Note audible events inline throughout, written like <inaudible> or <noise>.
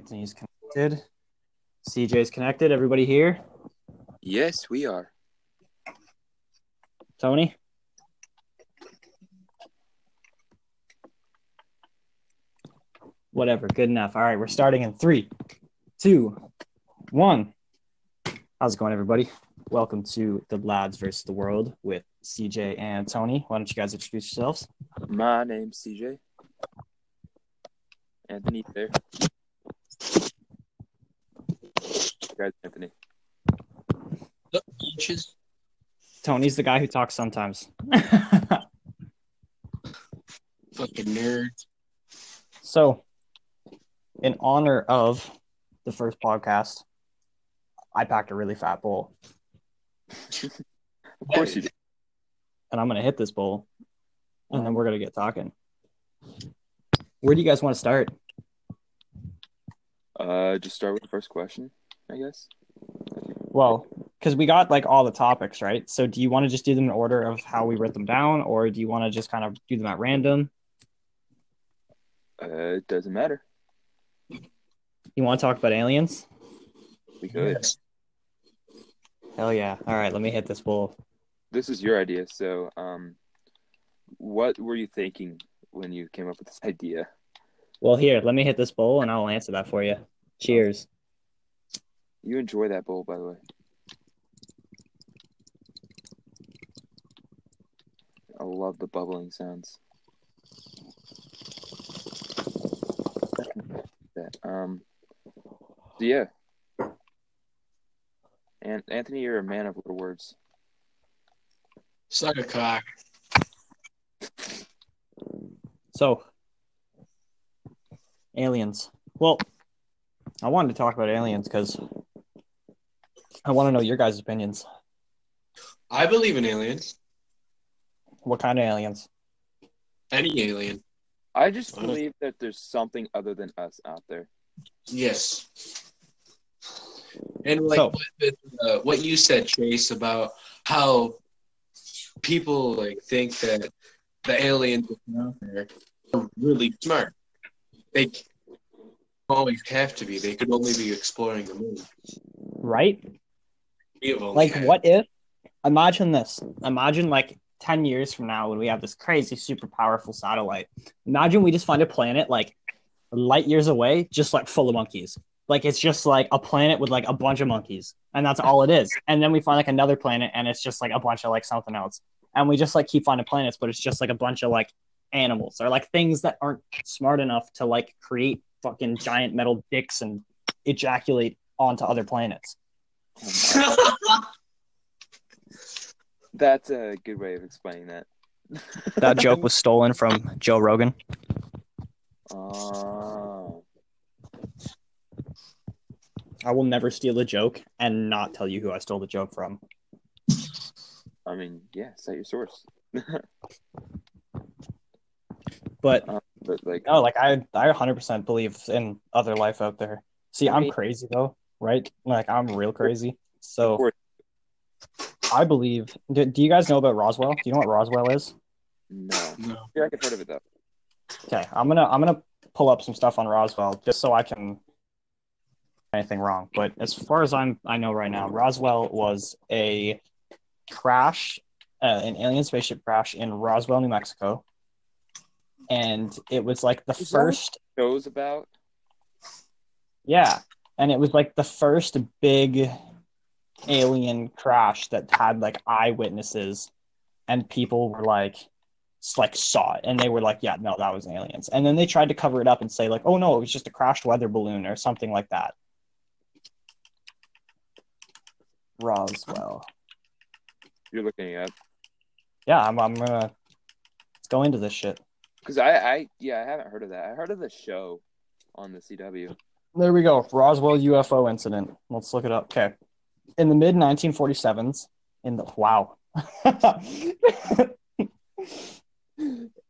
Anthony's connected. CJ's connected. Everybody here? Yes, we are. Tony? Whatever. Good enough. All right, we're starting in three, two, one. How's it going, everybody? Welcome to the Lads versus the World with CJ and Tony. Why don't you guys introduce yourselves? My name's CJ. Anthony there. Guys, Anthony. Inches. Tony's the guy who talks sometimes. <laughs> Fucking nerd. so, in honor of the first podcast, I packed a really fat bowl, Of course you did. and I'm gonna hit this bowl, and then we're gonna get talking. Where do you guys want to start? Uh, just start with the first question, I guess. Well, because we got like all the topics, right? So, do you want to just do them in order of how we wrote them down, or do you want to just kind of do them at random? Uh, it doesn't matter. You want to talk about aliens? We could. Yes. Hell yeah! All right, let me hit this bowl. This is your idea, so um, what were you thinking when you came up with this idea? Well, here, let me hit this bowl, and I'll answer that for you. Cheers. You enjoy that bowl, by the way. I love the bubbling sounds. That, um, so yeah. And Anthony, you're a man of little words. Suck a cock. So, aliens. Well, I wanted to talk about aliens because I want to know your guys' opinions. I believe in aliens. What kind of aliens? Any alien. I just believe that there's something other than us out there. Yes. And like So- what, uh, what you said, Chase, about how people like think that the aliens out there are really smart. They always have to be. They could only be exploring the moon. Right? Only Like, what if? Imagine this. Imagine like 10 years from now when we have this crazy, super powerful satellite. Imagine we just find a planet like light years away, just like full of monkeys. Like, it's just like a planet with like a bunch of monkeys, and that's all it is. And then we find like another planet, and it's just like a bunch of like something else. And we just like keep finding planets, but it's just like a bunch of like animals or like things that aren't smart enough to like create fucking giant metal dicks and ejaculate onto other planets. Oh That's a good way of explaining that. That joke <laughs> was stolen from Joe Rogan. Oh. I will never steal a joke and not tell you who I stole the joke from. I mean, yeah, cite your source. <laughs> But um, But like, no, like I, I 100% believe in other life out there. See, I I'm mean- crazy though, right? Like I'm real crazy. So I believe. Do, do you guys know about Roswell? Do you know what Roswell is? no. no. Yeah, I've heard of it though. Okay, I'm gonna, I'm gonna pull up some stuff on Roswell just so I can anything wrong. But as far as I'm, I know right now, Roswell was a crash, uh, an alien spaceship crash in Roswell, New Mexico, and it was like the Is first. Shows about. Yeah, and it was like the first big alien crash that had like eyewitnesses, and people were like, like saw it, and they were like, "Yeah, no, that was aliens." And then they tried to cover it up and say like, "Oh no, it was just a crashed weather balloon or something like that." Roswell. You're looking at Yeah, I'm, I'm gonna let's go into this shit. because I, I, yeah, I haven't heard of that. I heard of the show on the CW. There we go. Roswell UFO incident. Let's look it up. Okay. In the mid 1947s, in the wow. <laughs>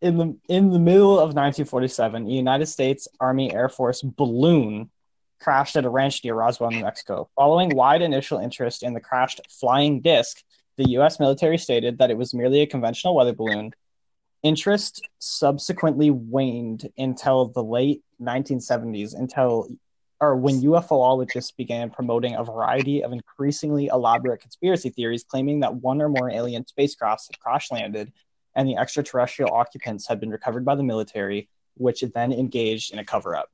in the in the middle of 1947, a United States Army Air Force balloon crashed at a ranch near Roswell, New Mexico. Following wide initial interest in the crashed flying disc, the U.S. military stated that it was merely a conventional weather balloon. Interest subsequently waned until the late 1970s, until or when UFOologists began promoting a variety of increasingly elaborate conspiracy theories claiming that one or more alien spacecrafts had crash landed and the extraterrestrial occupants had been recovered by the military, which then engaged in a cover up.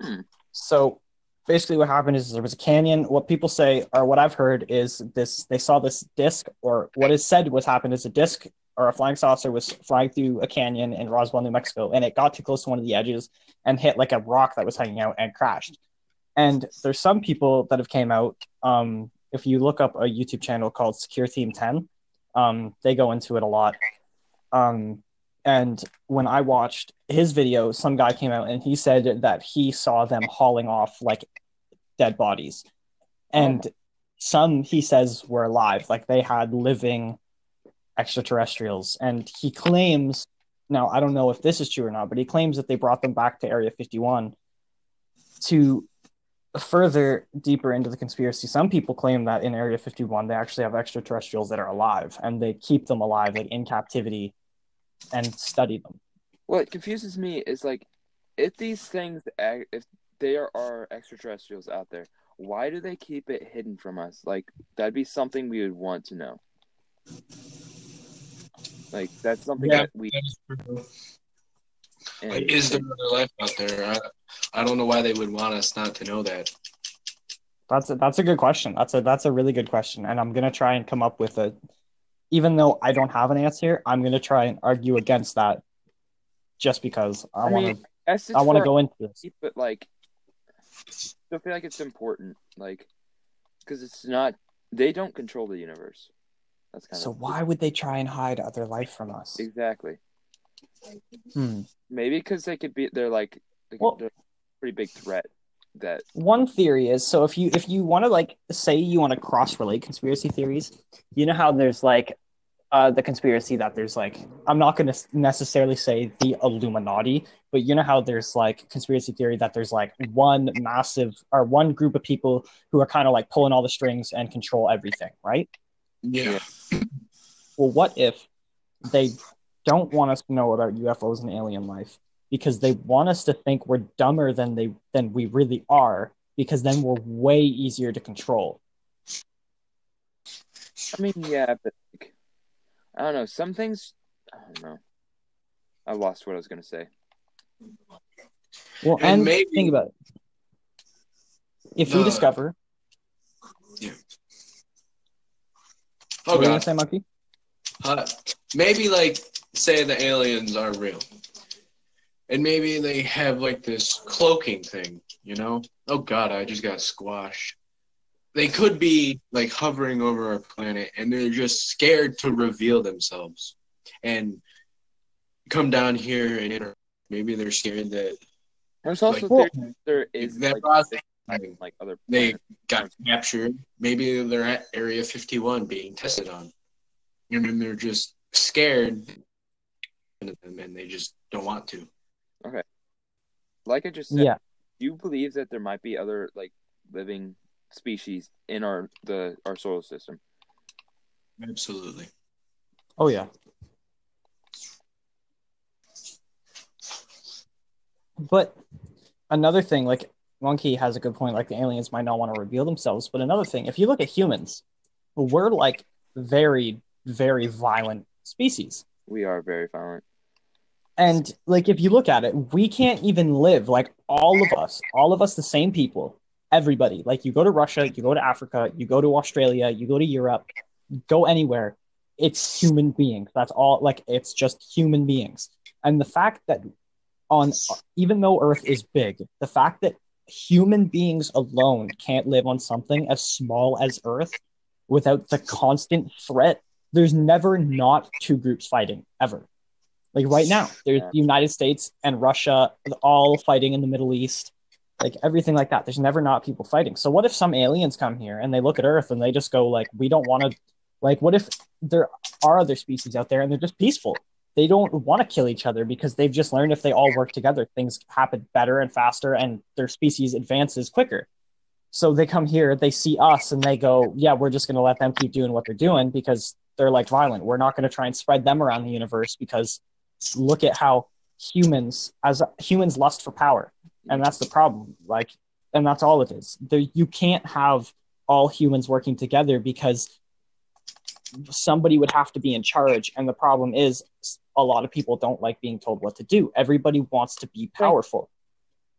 Hmm. So basically, what happened is there was a canyon. What people say, or what I've heard, is this they saw this disc, or what is said was happened is a disc or a flying saucer was flying through a canyon in Roswell, New Mexico, and it got too close to one of the edges and hit like a rock that was hanging out and crashed. And there's some people that have came out. Um, if you look up a YouTube channel called Secure Team 10, um, they go into it a lot. Um, and when I watched his video, some guy came out and he said that he saw them hauling off like dead bodies. And some he says were alive, like they had living extraterrestrials. And he claims now, I don't know if this is true or not, but he claims that they brought them back to Area 51 to further deeper into the conspiracy. Some people claim that in Area 51 they actually have extraterrestrials that are alive and they keep them alive like in captivity and study them. What confuses me is like, if these things, if there are extraterrestrials out there, why do they keep it hidden from us? Like that'd be something we would want to know. Like that's something Yeah. that we. That is and- Like, is there other life out there? I, I don't know why they would want us not to know that. That's a, that's a good question. That's a that's a really good question, and I'm gonna try and come up with a. Even though I don't have an answer, I'm gonna try and argue against that, just because I, I want to. I want to go into this. us, but like, I feel like it's important, like, because it's not. They don't control the universe. That's kind So of why would they try and hide other life from us? exactly. Hmm. Maybe because they could be. They're like. They Well- they're a pretty big threat. That One theory is so if you if you want to like say you want to cross relate conspiracy theories, you know how there's like uh, the conspiracy that there's like I'm not going to necessarily say the Illuminati, but you know how there's like conspiracy theory that there's like one massive or one group of people who are kind of like pulling all the strings and control everything, right? Yeah. Well, what if they don't want us to know about UFOs and alien life because they want us to think we're dumber than they than we really are because then we're way easier to control. I mean, yeah, but like, I don't know. Some things. I don't know. I lost what I was gonna say. Well, And and, maybe- think about it. If we No. discover, Oh what are you gonna god. say, Monkey? Uh, maybe like say the aliens are real, and maybe they have like this cloaking thing. You know? Oh god, I just got squashed. They could be like hovering over our planet, and they're just scared to reveal themselves and come down here and inter- maybe they're scared that There's also Like, theory there is that like, process- like other they got captured. Maybe they're at Area 51 being tested on. And then they're just scared and and they just don't want to. Okay, like I just said, Yeah. do you believe that there might be other like living species in our the our solar system? Absolutely. Oh yeah. But another thing, like Monkey has a good point, like the aliens might not want to reveal themselves. But another thing, if you look at humans, we're like very, very violent species. We are very violent. And like if you look at it, we can't even live like all of us, all of us the same people, everybody. Like you go to Russia, you go to Africa, you go to Australia, you go to Europe, go anywhere. It's human beings. That's all like it's just human beings. And the fact that on even though Earth is big, the fact that human beings alone can't live on something as small as Earth without the constant threat, there's never not two groups fighting ever. Like right now, there's the United States and Russia all fighting in the Middle East, like everything like that. There's never not people fighting. So what if some aliens come here and they look at Earth and they just go like, we don't want to, like, what if there are other species out there and they're just peaceful? They don't want to kill each other because they've just learned if they all work together, things happen better and faster, and their species advances quicker. So they come here, they see us, and they go, "Yeah, we're just going to let them keep doing what they're doing because they're like violent. We're not going to try and spread them around the universe because look at how humans, as humans, lust for power. and that's the problem. Like, and that's all it is. You can't have all humans working together because somebody would have to be in charge. And the problem is, a lot of people don't like being told what to do. Everybody wants to be powerful,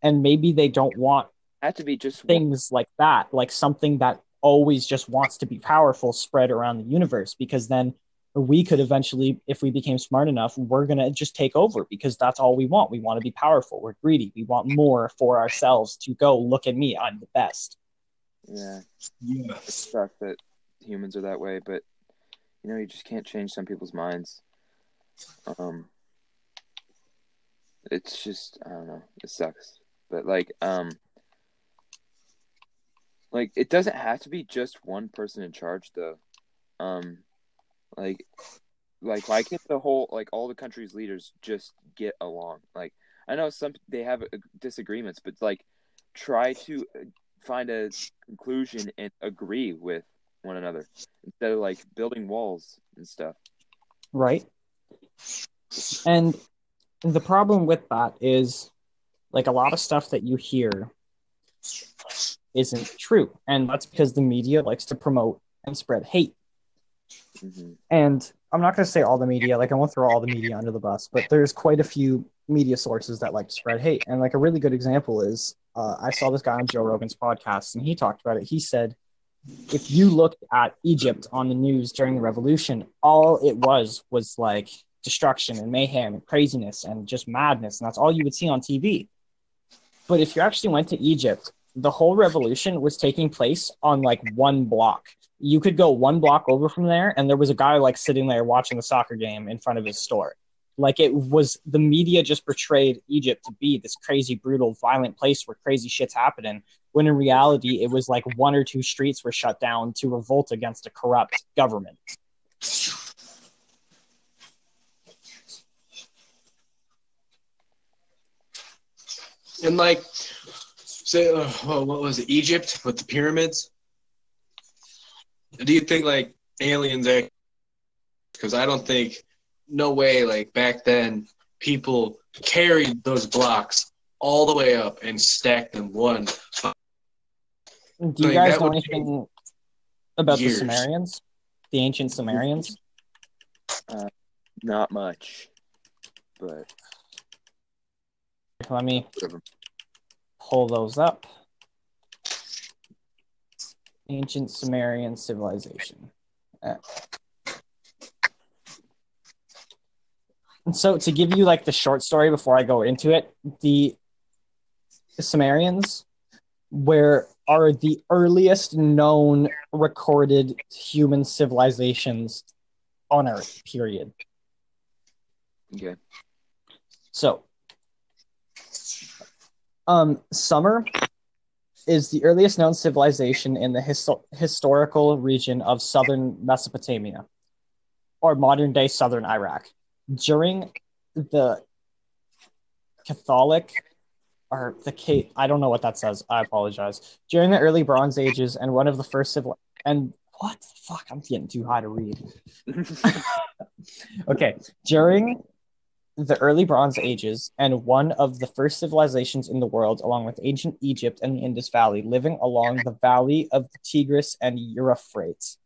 and maybe they don't want Had to be just things like that, like something that always just wants to be powerful spread around the universe because then we could eventually if we became smart enough we're going to just take over because that's all we want we want to be powerful we're greedy we want more for ourselves to go look at me i'm the best yeah. Yeah. It sucks that humans are that way, but you know, you just can't change some people's minds. Um, it's just I don't know. It sucks, but like um, like it doesn't have to be just one person in charge though. Um, like, like why can't the whole like all the country's leaders just get along? Like I know some they have uh, disagreements, but like try to uh, find a conclusion and agree with one another instead of like building walls and stuff. right and the problem with that is like a lot of stuff that you hear isn't true and that's because the media likes to promote and spread hate hmm and I'm not going to say all the media, like I won't throw all the media under the bus, but there's quite a few media sources that like to spread hate. And like a really good example is uh, I saw this guy on Joe Rogan's podcast, and he talked about it. He said, if you looked at Egypt on the news during the revolution, all it was was like destruction and mayhem and craziness and just madness, and that's all you would see on TV. But if you actually went to Egypt, the whole revolution was taking place on like one block. You could go one block over from there and there was a guy like sitting there watching the soccer game in front of his store. Like it was the media just portrayed egypt to be this crazy brutal violent place where crazy shit's happening when in reality it was like one or two streets were shut down to revolt against a corrupt government And like, say, uh, what was it? Egypt with the pyramids. Do you think like aliens? Because I don't think, no way. Like back then, people carried those blocks all the way up and stacked them one. Do you Like, guys know anything about years. the sumerians the ancient sumerians Not much, but let me whatever. pull those up. Ancient Sumerian civilization. Uh, And so, to give you like the short story before I go into it, the Sumerians where are the earliest known recorded human civilizations on Earth. Period. Okay. So, um, Sumer is the earliest known civilization in the histo- historical region of southern Mesopotamia, or modern day southern Iraq. During the Catholic, or the Ca- I don't know what that says. I apologize. During the early Bronze Ages and one of the first civil and what the fuck? I'm getting too high to read. <laughs> Okay, during the early Bronze Ages and one of the first civilizations in the world, along with ancient Egypt and the Indus Valley, living along the valley of the Tigris and Euphrates.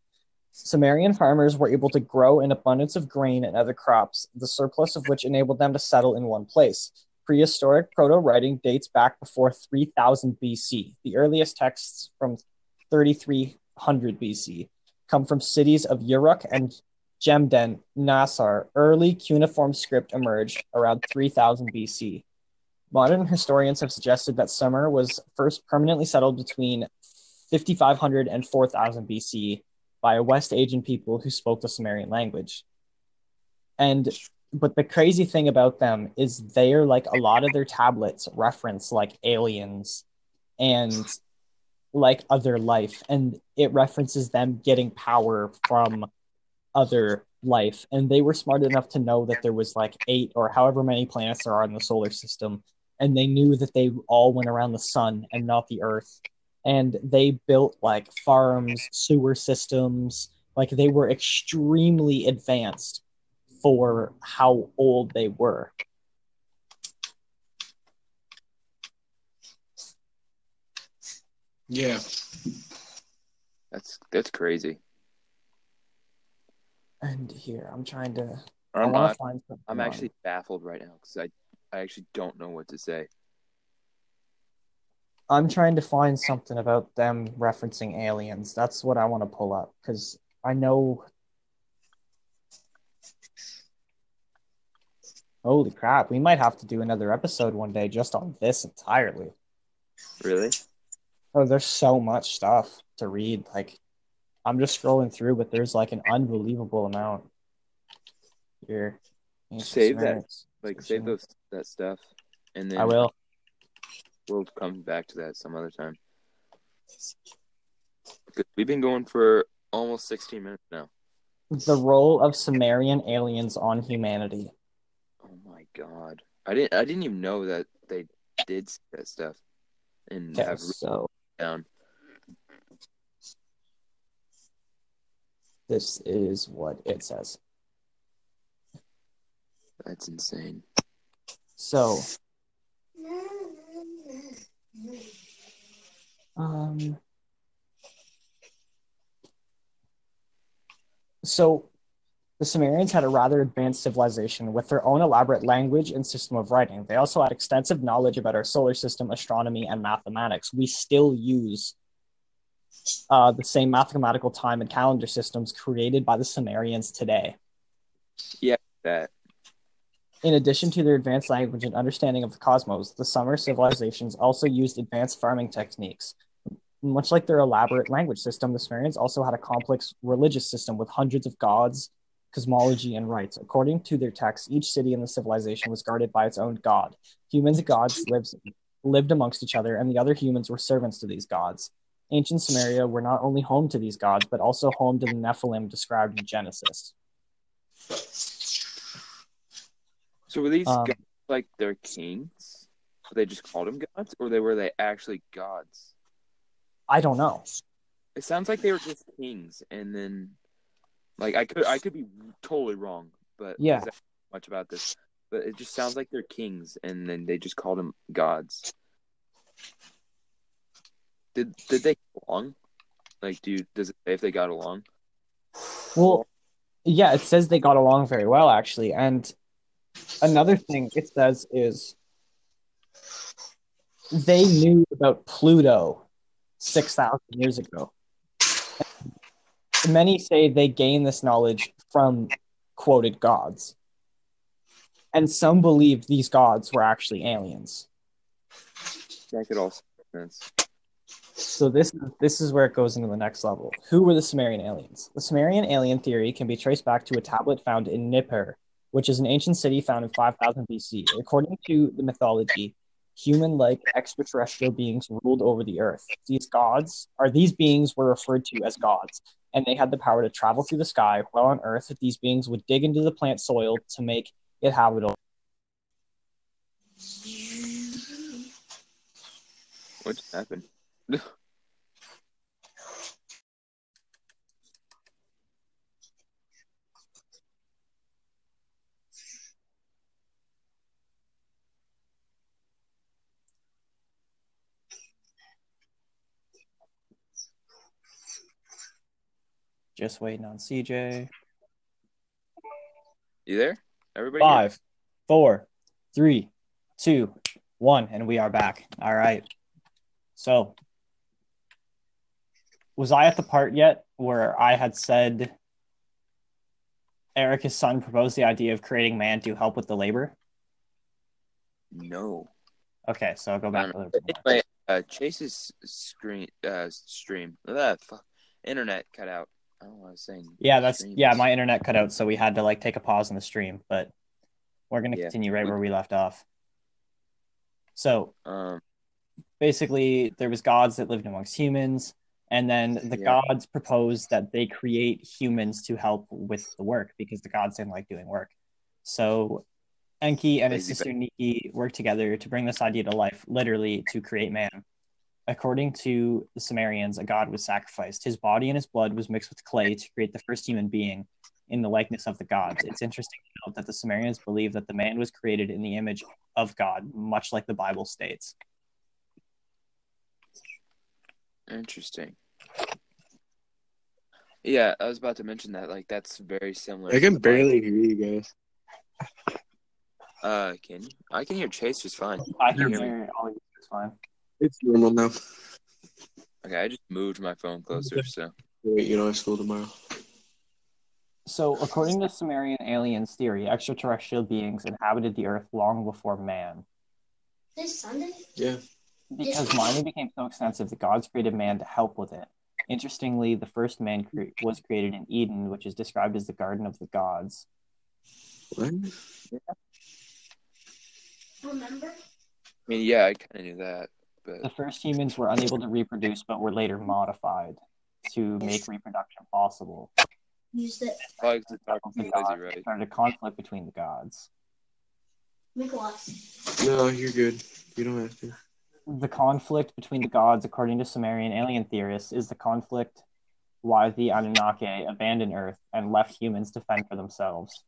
Sumerian farmers were able to grow an abundance of grain and other crops, the surplus of which enabled them to settle in one place. Prehistoric proto writing dates back before 3000 BC. The earliest texts from 3300 BC come from cities of Uruk and Jemdet Nasr, early cuneiform script emerged around 3000 BC. Modern historians have suggested that Sumer was first permanently settled between 5500 and 4000 BC by a West Asian people who spoke the Sumerian language. And but the crazy thing about them is they're like a lot of their tablets reference like aliens and like other life and it references them getting power from other life and they were smart enough to know that there was like eight or however many planets there are in the solar system and they knew that they all went around the sun and not the earth and they built like farms sewer systems like they were extremely advanced for how old they were Yeah. That's that's crazy. And here, I'm trying to. I I'm, want uh, to find something. I'm actually baffled right now because I I actually don't know what to say. I'm trying to find something about them referencing aliens. That's what I want to pull up because I know. Holy crap! We might have to do another episode one day just on this entirely. Really? Oh, there's so much stuff to read. Like, I'm just scrolling through, but there's like an unbelievable amount here. Save that. Like save those that stuff, and then I will. We'll come back to that some other time. We've been going for almost 16 minutes now. The role of Sumerian aliens on humanity. God! I didn't I didn't even know that they did that stuff and Okay, have so down. this is what it says. That's insane. So, um, so the Sumerians had a rather advanced civilization with their own elaborate language and system of writing. They also had extensive knowledge about our solar system, astronomy, and mathematics. We still use uh, the same mathematical time and calendar systems created by the Sumerians today. That In addition to their advanced language and understanding of the cosmos, the Sumer civilizations also used advanced farming techniques. Much like their elaborate language system, the Sumerians also had a complex religious system with hundreds of gods, cosmology, and rites. According to their texts, each city in the civilization was guarded by its own god. Humans and gods lived, lived amongst each other, and the other humans were servants to these gods. Ancient Sumeria were not only home to these gods, but also home to the Nephilim described in Genesis. so were these Um, guys like their kings? They just called them gods, or they were they actually gods? I don't know. It sounds like they were just kings, and then like I could I could be totally wrong, but Yeah. because I don't know much about this, but it just sounds like they're kings, and then they just called them gods. Did did they get along? Like, do you, does it say if they got along? Well, yeah, it says they got along very well, actually. And another thing it says is they knew about Pluto 6,000 years ago. Many say they gained this knowledge from quoted gods. And some believe these gods were actually aliens. That could also make sense. So this this is where it goes into the next level. Who were the Sumerian aliens? The Sumerian alien theory can be traced back to a tablet found in Nippur, which is an ancient city found in 5000 BC. According to the mythology, human-like extraterrestrial beings ruled over the earth. These gods, or these beings were referred to as gods, and they had the power to travel through the sky. While on Earth, these beings would dig into the plant soil to make it habitable. What just happened? Just waiting on CJ. You there? Everybody? here? Five, four, three, two, one, and we are back. All right. So, was I at the part yet where I had said Erica's son proposed the idea of creating man to help with the labor? No. Okay, so I'll go back Um. Anyway, uh, Chase's screen uh, stream, ah, fuck, internet cut out. I don't know what I was saying. Yeah, that's Streams. yeah. My internet cut out, so we had to like take a pause in the stream, but we're gonna Yeah. continue right where we left off. So Um, basically there was gods that lived amongst humans and then the Yeah. gods proposed that they create humans to help with the work because the gods didn't like doing work so enki and his Lazy sister niki worked together to bring this idea to life literally to create man according to the sumerians a god was sacrificed his body and his blood was mixed with clay to create the first human being in the likeness of the gods it's interesting to note that the sumerians believe that the man was created in the image of god much like the bible states Interesting. Yeah, I was about to mention that. Like, that's very similar. I can the barely hear you guys. Uh, can you? I can hear Chase just fine. I Can can hear me? hear all of you. It's fine. It's normal now. Okay, I just moved my phone closer, so Wait, you know, I school tomorrow. So, according to Sumerian aliens theory, extraterrestrial beings inhabited the Earth long before man. This Sunday? Yeah. Because mining became so extensive, the gods created man to help with it. Interestingly, the first man cre- was created in Eden, which is described as the Garden of the Gods. What? Remember? I mean, yeah, I kind of knew that, The first humans were unable to reproduce, but were later modified to make reproduction possible. Used it. probably 'cause the the gods, right? started a conflict between the gods. Nicholas. No, you're good. You don't have to. The conflict between the gods, according to Sumerian alien theorists, is the conflict why the Anunnaki abandoned Earth and left humans to fend for themselves.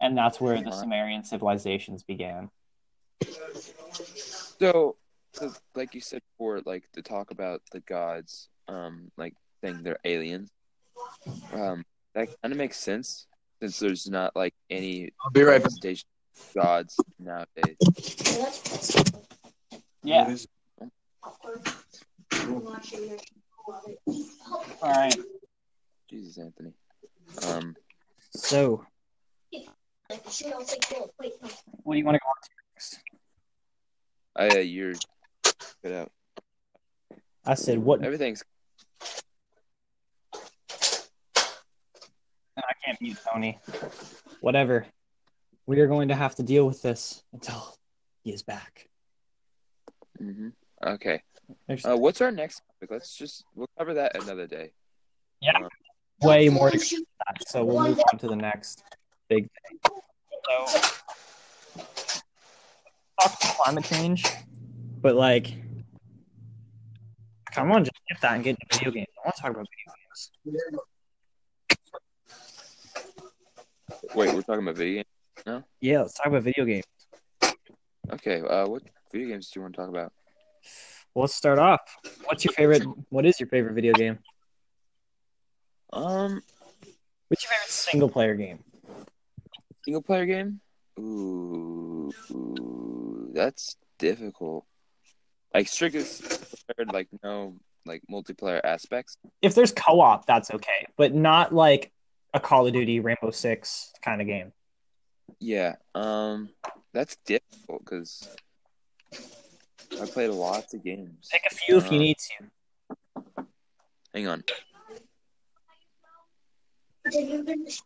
And that's where the Sumerian civilizations began. So, so, like you said before, like to talk about the gods, um, like saying they're aliens, um, that kind of makes sense since there's not like any I'll be right back. representation of gods nowadays. Yeah, that's pissed. Yeah. Awkward. I'm watching your love it. All right. Jesus, Anthony. Um, So, Like, shit, I'll take it. Wait, no. what do you want to go on to next? I uh, you're cut out. I said, what? Everything's I can't mute Tony. Whatever. We are going to have to deal with this until he is back. hmm okay. Uh, what's our next topic? Let's just we'll cover that another day. Yeah. Way more to that, so we'll move on to the next big thing. So, talk about climate change, but like, come on, just get that and get into video games. I want to talk about video games. Wait, we're talking about video games. No? Yeah, let's talk about video games. Okay. Uh, what video games do you want to talk about? Well, let's start off. What's your favorite? What is your favorite video game? Um, What's your favorite single player game? single player game. Ooh, ooh, that's difficult. Like strictly compared, like no like multiplayer aspects. If there's co-op, that's okay, but not like a Call of Duty, Rainbow Six kind of game. Yeah. Um, that's difficult because I played lots of games. Pick a few if you Uh, need to. Hang on. Did you finish?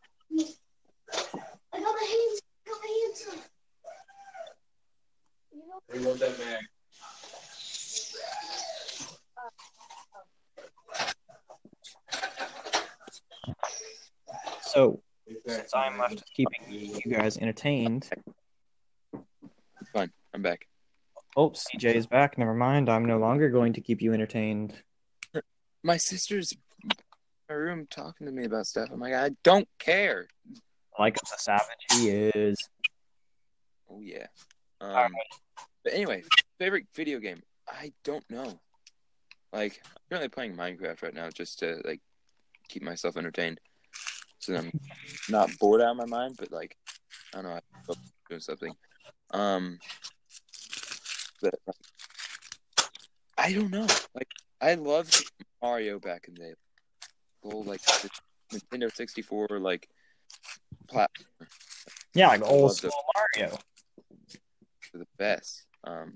I got my hands. I got my hands up. We want that mag. So, since I'm left keeping you guys entertained. Fine, I'm back. Oh, CJ is back. Never mind. I'm no longer going to keep you entertained. My sister's in my room talking to me about stuff. I'm like, I don't care. Like the savage he is. Oh yeah. Um, Alright. But anyway, favorite video game? I don't know. Like, I'm currently playing Minecraft right now just to like keep myself entertained, so I'm not bored out of my mind. But like, I don't know, I'm doing something. Um, but like, I don't know. Like, I loved Mario back in the day. The whole like Nintendo 64 like platform. Yeah, like old school Mario. for the best. Um,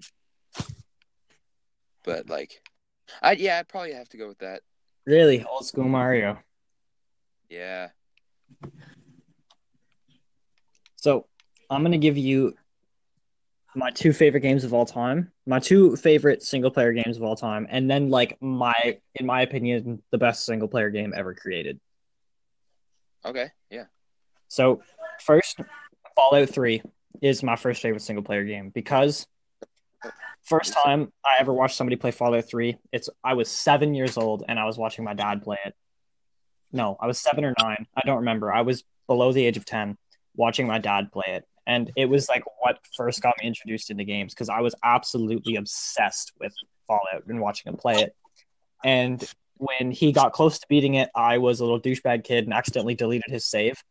but like, I yeah, I'd probably have to go with that. Really, old school Mario. Yeah. So, I'm going to give you my two favorite games of all time, my two favorite single player games of all time, and then like my in my opinion the best single player game ever created. Okay. Yeah. So, first, Fallout 3 is my first favorite single player game because first time I ever watched somebody play Fallout 3, it's I was 7 years old and I was watching my dad play it. No, I was 7 or 9. I don't remember. I was below the age of 10 watching my dad play it. And it was like what first got me introduced into games because I was absolutely obsessed with Fallout and watching him play it. And when he got close to beating it, I was a little douchebag kid and accidentally deleted his save.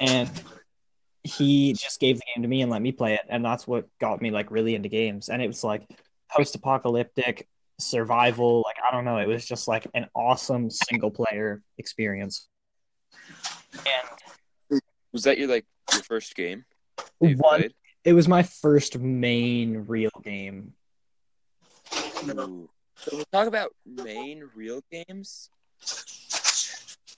And he just gave the game to me and let me play it, and that's what got me like really into games. And it was like post-apocalyptic survival, like I don't know, it was just like an awesome single player experience. And Was that your like your first game? one, played? it was my first main real game. Ooh. So we'll talk about main real games.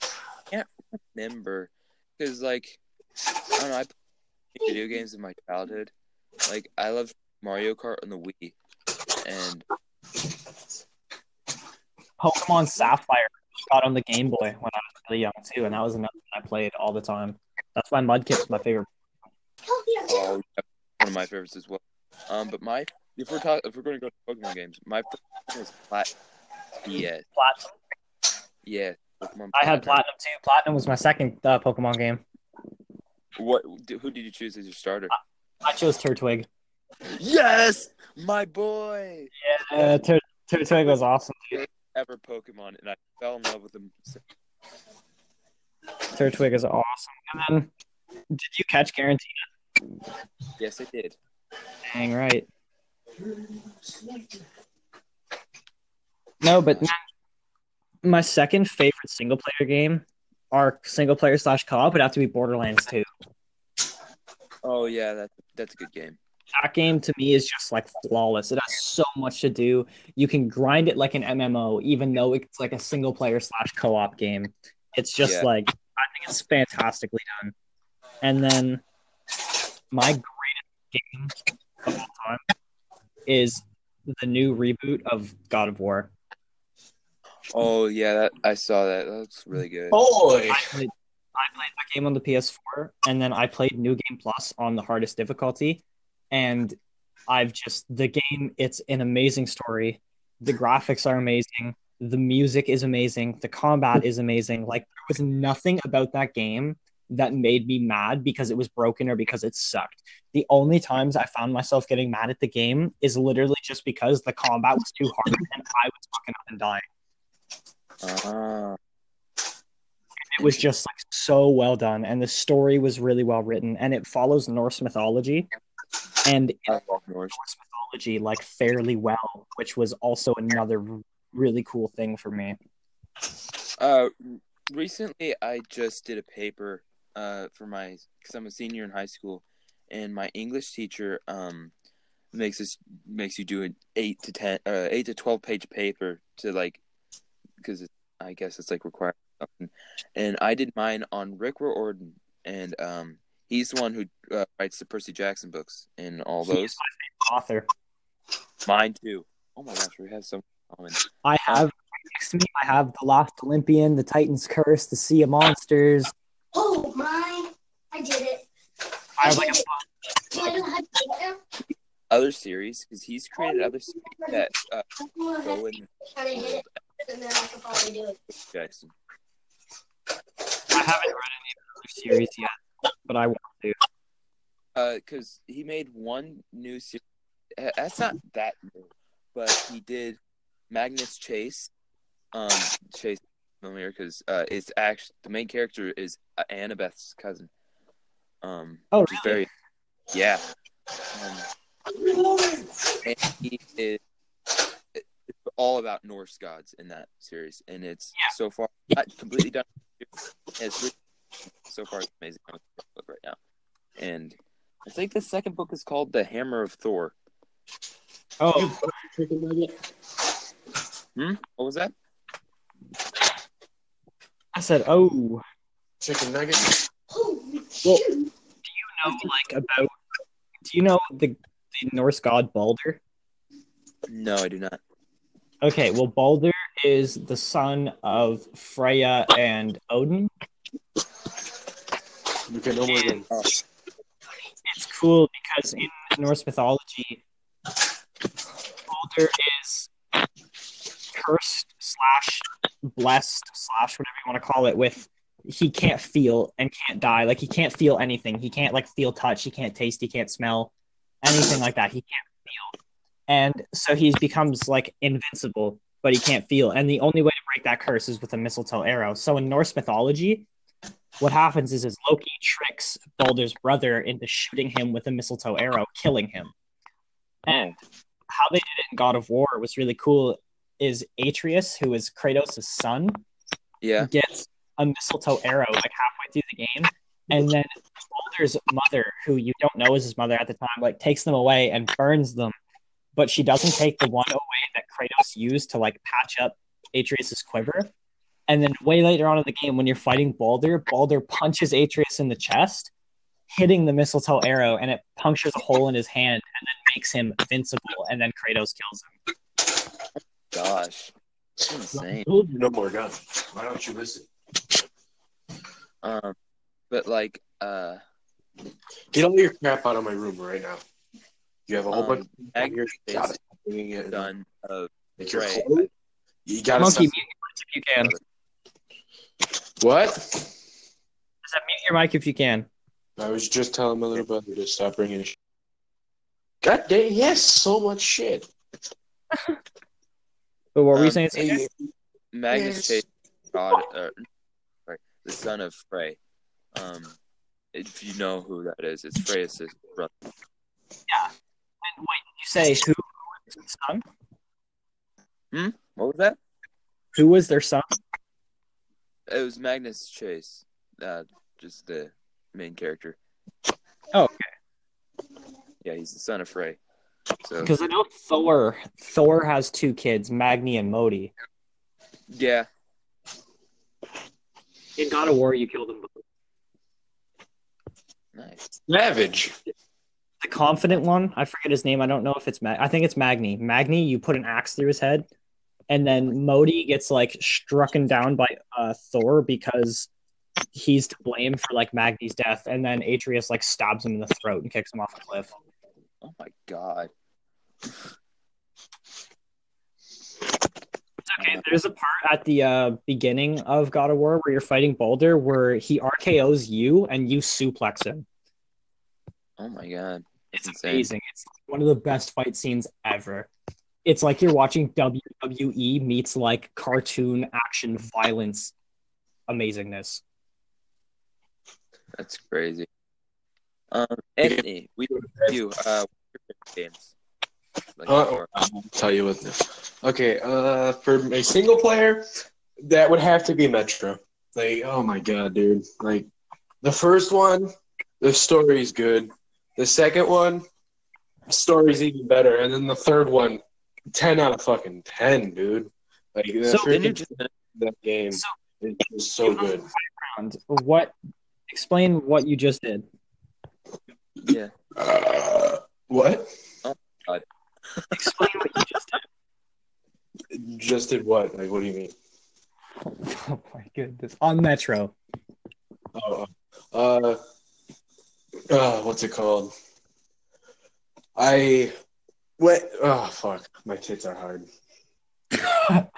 I can't remember because like I don't know. I played video games in my childhood. Like I loved Mario Kart on the Wii, and Pokemon Sapphire got on the Game Boy when I was really young too, and that was another one I played all the time. That's why Mudkip's my favorite. oh, yeah, one of my favorites as well. Um, but my if we're talking if we're going to go to Pokemon games, my first one was Plat. Yeah, Platinum. yeah. Pokemon I had Platinum too. Platinum was my second uh, Pokemon game. What? Who did you choose as your starter? I chose Turtwig. Yes, my boy. Uh, Tur- Turtwig was awesome. Dude. Ever Pokemon, and I fell in love with him. Turtwig is awesome. And then, did you catch Giratina? Yes, I did. Dang right. No, but my second favorite single player game, or single player slash co op, would have to be Borderlands 2. Oh yeah, that's that's a good game. That game to me is just like flawless. It has so much to do. You can grind it like an MMO, even though it's like a single player slash co op game. It's just Yeah. like, I think it's fantastically done. And then my greatest game of all time is the new reboot of God of War. Oh yeah, that, I saw that. That's really good. Boy, I played, I played that game on the PS4, and then I played New Game Plus on the hardest difficulty. And I've just the game. It's an amazing story. The graphics are amazing. The music is amazing. The combat is amazing. Like there was nothing about that game that made me mad because it was broken or because it sucked. The only times I found myself getting mad at the game is literally just because the combat was too hard and I was fucking up and dying. Ah, it was just like so well done and the story was really well written and it follows norse mythology and Norse. norse mythology like fairly well which was also another really cool thing for me Uh, recently I just did a paper uh for my because I'm a senior in high school, and my English teacher um makes us makes you do an eight to ten uh eight to twelve page paper to like because I guess it's like required and I did mine on Rick Riordan, and um he's the one who uh, writes the Percy Jackson books and all He's those. author Mine too. Oh my gosh, we have some common. i have next to me i have the lost olympian the titan's curse the sea of monsters Oh my! I did it. i have like a Do I know how to do it now? Other series because he's created other series that uh, I don't know go in how to hit it, and then I can probably do it. Jackson. i haven't read any of the other series yet but i want to Uh, because he made one new series. uh, That's not that new, but he did Magnus Chase. Um, Chase familiar because uh, it's actually the main character is uh, Annabeth's cousin. Um, Oh, is very, yeah. Um, and he is all about Norse gods in that series, and it's Yeah. so far not completely done. It's really, so far it's amazing book right now, and I think the second book is called The Hammer of Thor. oh Hmm? What was that? i said oh chicken nugget. Holy Well- shoot! know like about do you know the, the norse god balder No, I do not. Okay, well, Balder is the son of Freya and Odin. You can only win. It's cool because in Norse mythology, Balder is cursed slash blessed slash whatever you want to call it with he can't feel and can't die. Like he can't feel anything. He can't like feel touch. He can't taste. He can't smell anything like that. He can't feel. And so he becomes like invincible, but he can't feel. And the only way to break that curse is with a mistletoe arrow. So in Norse mythology, what happens is, is Loki tricks Balder's brother into shooting him with a mistletoe arrow, killing him. And hmm. how they did it in God of War was really cool. Is Atreus, who is Kratos' son, Yeah. gets a mistletoe arrow like halfway through the game, and then Balder's mother, who you don't know is his mother at the time, like takes them away and burns them, but she doesn't take the one away that Kratos used to like patch up Atreus's quiver. And then way later on in the game, when you're fighting Balder, Balder punches Atreus in the chest, hitting the mistletoe arrow, and it punctures a hole in his hand and then makes him invincible. And then Kratos kills him. Gosh. That's insane. told you no more guns. Why don't you listen? Um, but like, uh, Get all your crap out of my room right now. You have a whole Um, bunch of Agnes you gotta stop bringing it. son of Like your Frey. clothes? You gotta Monkey, stop- mute your mic if you can. What? Just mute your mic if you can. I was just telling my little brother to stop bringing. Sh- God damn, he has so much shit. <laughs> But what were you Um, saying? Hey, Magnus Yes. Chase, God, uh, sorry, the son of Frey. Um, if you know who that is, it's Freya's brother. And wait, did you say who was their son? What was that? Who was their son? It was Magnus Chase, uh, just the main character. Oh, okay. Yeah, he's the son of Frey. So Because I know Thor. Thor has two kids, Magni and Modi. yeah, In God of War, you killed them both. nice. Savage. The confident one, I forget his name. I don't know if it's Mag. I think it's Magni. Magni, you put an axe through his head, and then Modi gets like strucken down by uh, Thor because he's to blame for like Magni's death, and then Atreus like stabs him in the throat and kicks him off a cliff. Oh my god. It's okay. There's a part at the uh, beginning of God of War where you're fighting Balder where he RKO's you and you suplex him. Oh my god. It's Insane. amazing. It's one of the best fight scenes ever. It's like you're watching WWE meets like cartoon action violence amazingness. That's crazy. Um, Anthony, we you uh, what your favorite games. Like, Uh, I'll tell you what. This. Okay, uh, for a single player, that would have to be Metro. Like, oh my god, dude! Like, the first one, the story's good. The second one, story's even better, and then the third one, ten out of fucking ten, dude. Like, So- freaking just that game So- is just so good. What? Explain what you just did. yeah. Uh, what? <laughs> Explain what you just did. Just did what? Like, what do you mean? <laughs> Oh my goodness! On Metro. Oh, uh, uh, what's it called? I what? Oh fuck, my tits are hard. <laughs>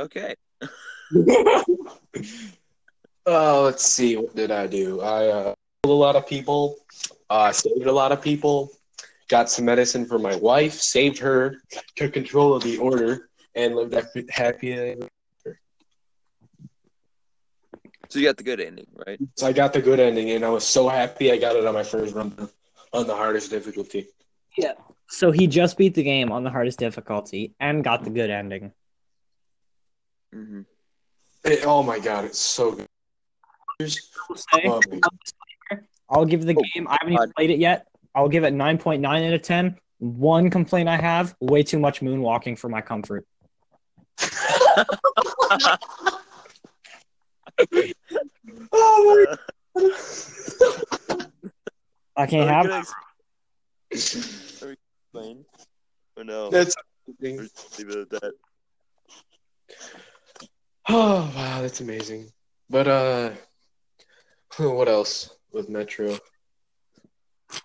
Okay. <laughs> uh, let's see. What did I do? I uh, killed a lot of people. Uh, saved a lot of people. Got some medicine for my wife. Saved her. Took control of the order and lived happy. happy. So you got the good ending, right? So I got the good ending, and I was so happy I got it on my first run on the hardest difficulty. Yeah. So he just beat the game on the hardest difficulty and got the good ending. Mm-hmm. It- oh my god, it's so good. I'll say- I'll give the Oh, game. I haven't even played it yet. I'll give it nine point nine out of ten. One complaint I have: way too much moonwalking for my comfort. <laughs> <laughs> oh my I can't have that. Explain. Or no? That's leave it at that. <sighs> oh wow, that's amazing. But uh, <laughs> what else with Metro?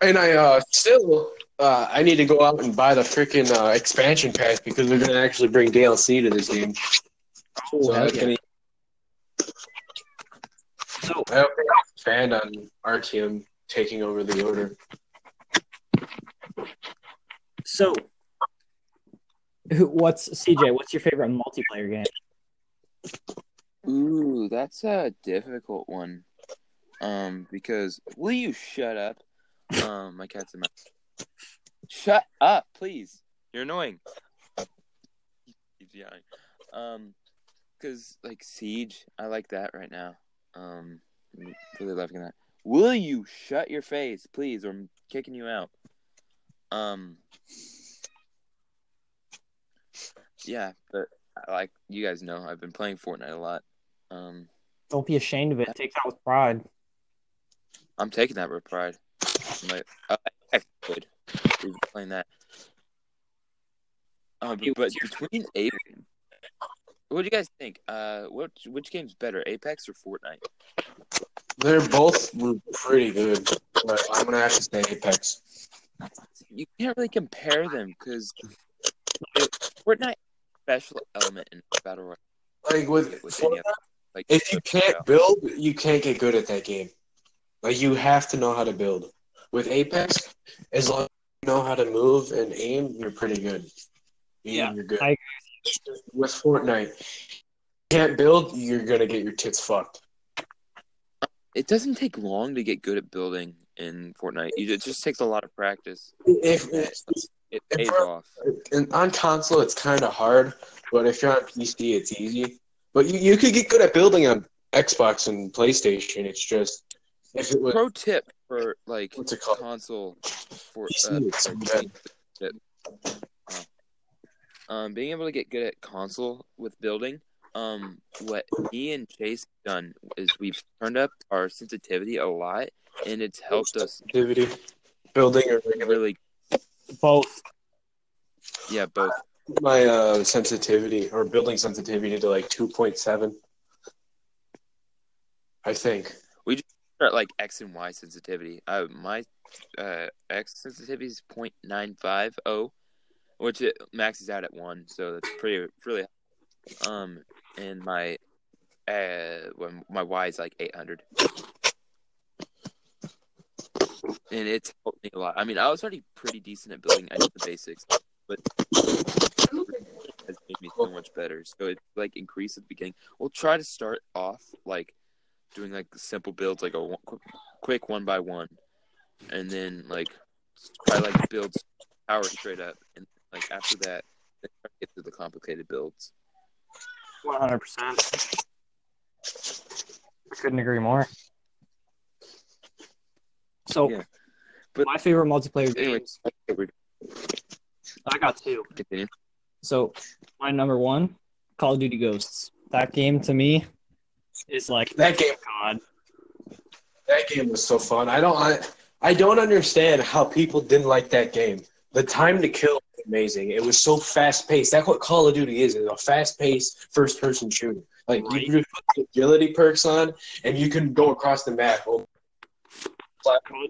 And I uh still uh I need to go out and buy the freaking uh, expansion pass because they're gonna actually bring DLC to this game. Oh, So hell that's yeah. Gonna So I hope they don't expand on RTM taking over the order. So, who, what's CJ? What's your favorite multiplayer game? Ooh, that's a difficult one. Um, because will you shut up? Um, my cat's in my. Shut up, please. You're annoying. He's yelling. Um, because like Siege, I like that right now. Um, really loving that. Will you shut your face, please, or I'm kicking you out. Um. Yeah, but like you guys know I've been playing Fortnite a lot. Um, Don't be ashamed of it. Take that with pride. I'm taking that with pride. I'm like, uh, I could. We've playing that. Uh, but, between Apex, what do you guys think? Uh, what which game's better, Apex or Fortnite? They're both pretty good, but I'm gonna have to say Apex. You can't really compare them because Fortnite special element in battle royale. Like with with Fortnite, other, like if you can't build, you can't get good at that game. Like you have to know how to build. With Apex, as long as you know how to move and aim, you're pretty good. You- Yeah, you're good. I With Fortnite, you can't build, you're gonna get your tits fucked. it doesn't take long to get good at building in Fortnite. It just takes a lot of practice. If, It pays for- off. and on console, it's kind of hard, but if you're on PC, it's easy. But you, you could get good at building on Xbox and PlayStation. It's just if it was Pro tip for like what's it called? console for PC, uh, it's so sorry, bad. Um being able to get good at console with building um what me and chase have done is we've turned up our sensitivity a lot and it's helped us Sensitivity, building or really both. yeah both My uh, sensitivity or building sensitivity to like two point seven. I think. We just start like x and y sensitivity uh my uh x sensitivity is 0.950 which it maxes out at one so that's pretty really um and my uh when my y is like 800 and it's helped me a lot. I mean i was already pretty decent at building i did the basics but has made me so much better. So it's like increase at the beginning. We'll try to start off like doing like simple builds like a quick one by one and then like try like build power straight up and like after that then get to the complicated builds One hundred percent. I couldn't agree more. So, Yeah. But- my favorite multiplayer Anyway. games. I got two. continue So, my number one, Call of Duty Ghosts. That game to me is like That game oh God. That game was so fun. I don't I, I don't understand how people didn't like that game. The time to kill was amazing. It was so fast paced. That's what Call of Duty is. It's a fast paced first person shooter. Like Right. you just put the agility perks on and you can go across the map. Oh,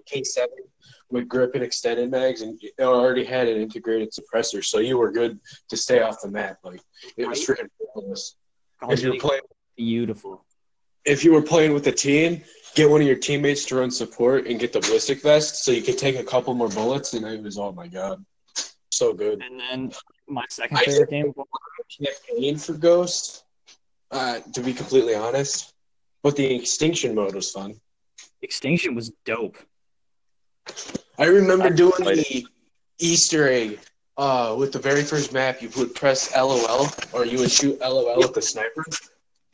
K seven with grip and extended mags and it already had an integrated suppressor, so you were good to stay off the map. Like it was freaking ridiculous. If you were playing beautiful. if you were playing with a team, get one of your teammates to run support and get the ballistic vest so you could take a couple more bullets. And it was, oh my god, so good. And then my second I- favorite game, Campaign for Ghost, uh, to be completely honest, but the extinction mode was fun. Extinction, was dope. I remember I doing the Easter egg uh, with the very first map. You would press LOL or you would shoot LOL with the sniper,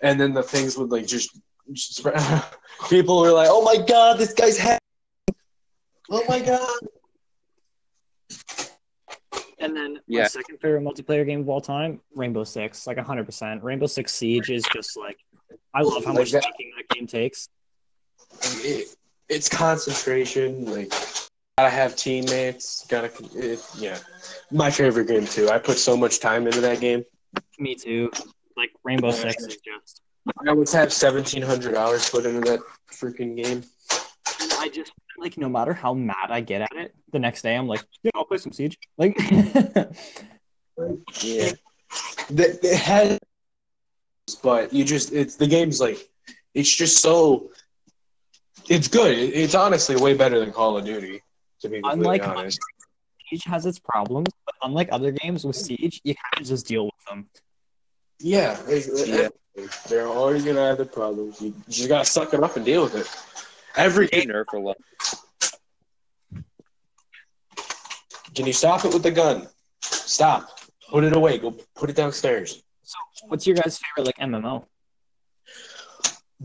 and then the things would like just. Just <laughs> spread. People were like, "Oh my god, this guy's hack! Oh my god!" And then my Yeah. second favorite multiplayer game of all time, Rainbow Six, like hundred percent. Rainbow Six Siege is just like I love how Like much that- thinking that game takes. it, it's concentration. Like, gotta have teammates. Gotta, it, yeah. My favorite game too. I put so much time into that game. Me too. Like Rainbow Six is just I always have seventeen hundred hours put into that freaking game. I just like no matter how mad I get at it, the next day I'm like, yeah, I'll play some Siege. Like <laughs> yeah That it has, but you just it's the game's like it's just so. It's good. It's honestly way better than Call of Duty. To be completely Unlike- honest, Siege has its problems, but unlike other games with Siege, you kind of just deal with them. Yeah, they- Yeah. They're always gonna have their problems. You just gotta suck it up and deal with it. Every They game, nerf a lot. can you stop it with the gun? Stop. Put it away. Go put it downstairs. So, what's your guys' favorite like MMO?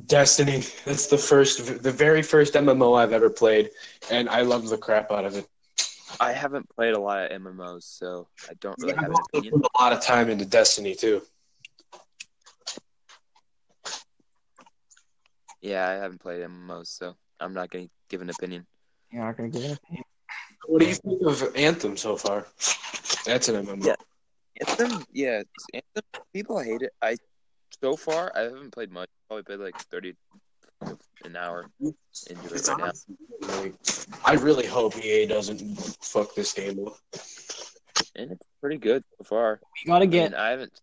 Destiny. That's the first, the very first MMO I've ever played, and I love the crap out of it. I haven't played a lot of MMOs, so I don't really I've have an also opinion. put a lot of time into Destiny too. Yeah, I haven't played MMOs, so I'm not gonna give an opinion. You're not gonna give an opinion. What do you think of Anthem so far? That's an MMO. Yeah. Anthem, yeah, it's Anthem. People hate it. I so far I haven't played much. Probably played like thirty an hour into it It's right now. like, I really hope EA doesn't fuck this game up. and it's pretty good so far. We gotta I get. mean, I haven't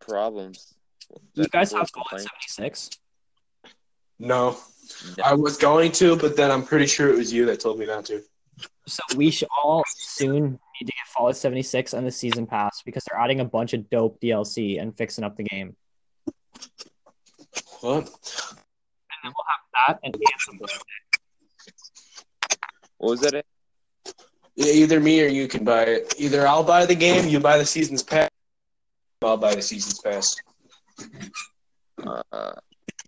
problems. you guys have Fallout complain. 76. No, No. I was going to, but then I'm pretty sure it was you that told me not to. So we should all soon need to get Fallout 76 on the season pass because they're adding a bunch of dope DLC and fixing up the game. What? And then we'll have that and Anthem. What was that? Yeah, either me or you can buy it. Either I'll buy the game, you buy the season's pass. I'll buy the season's pass. Uh,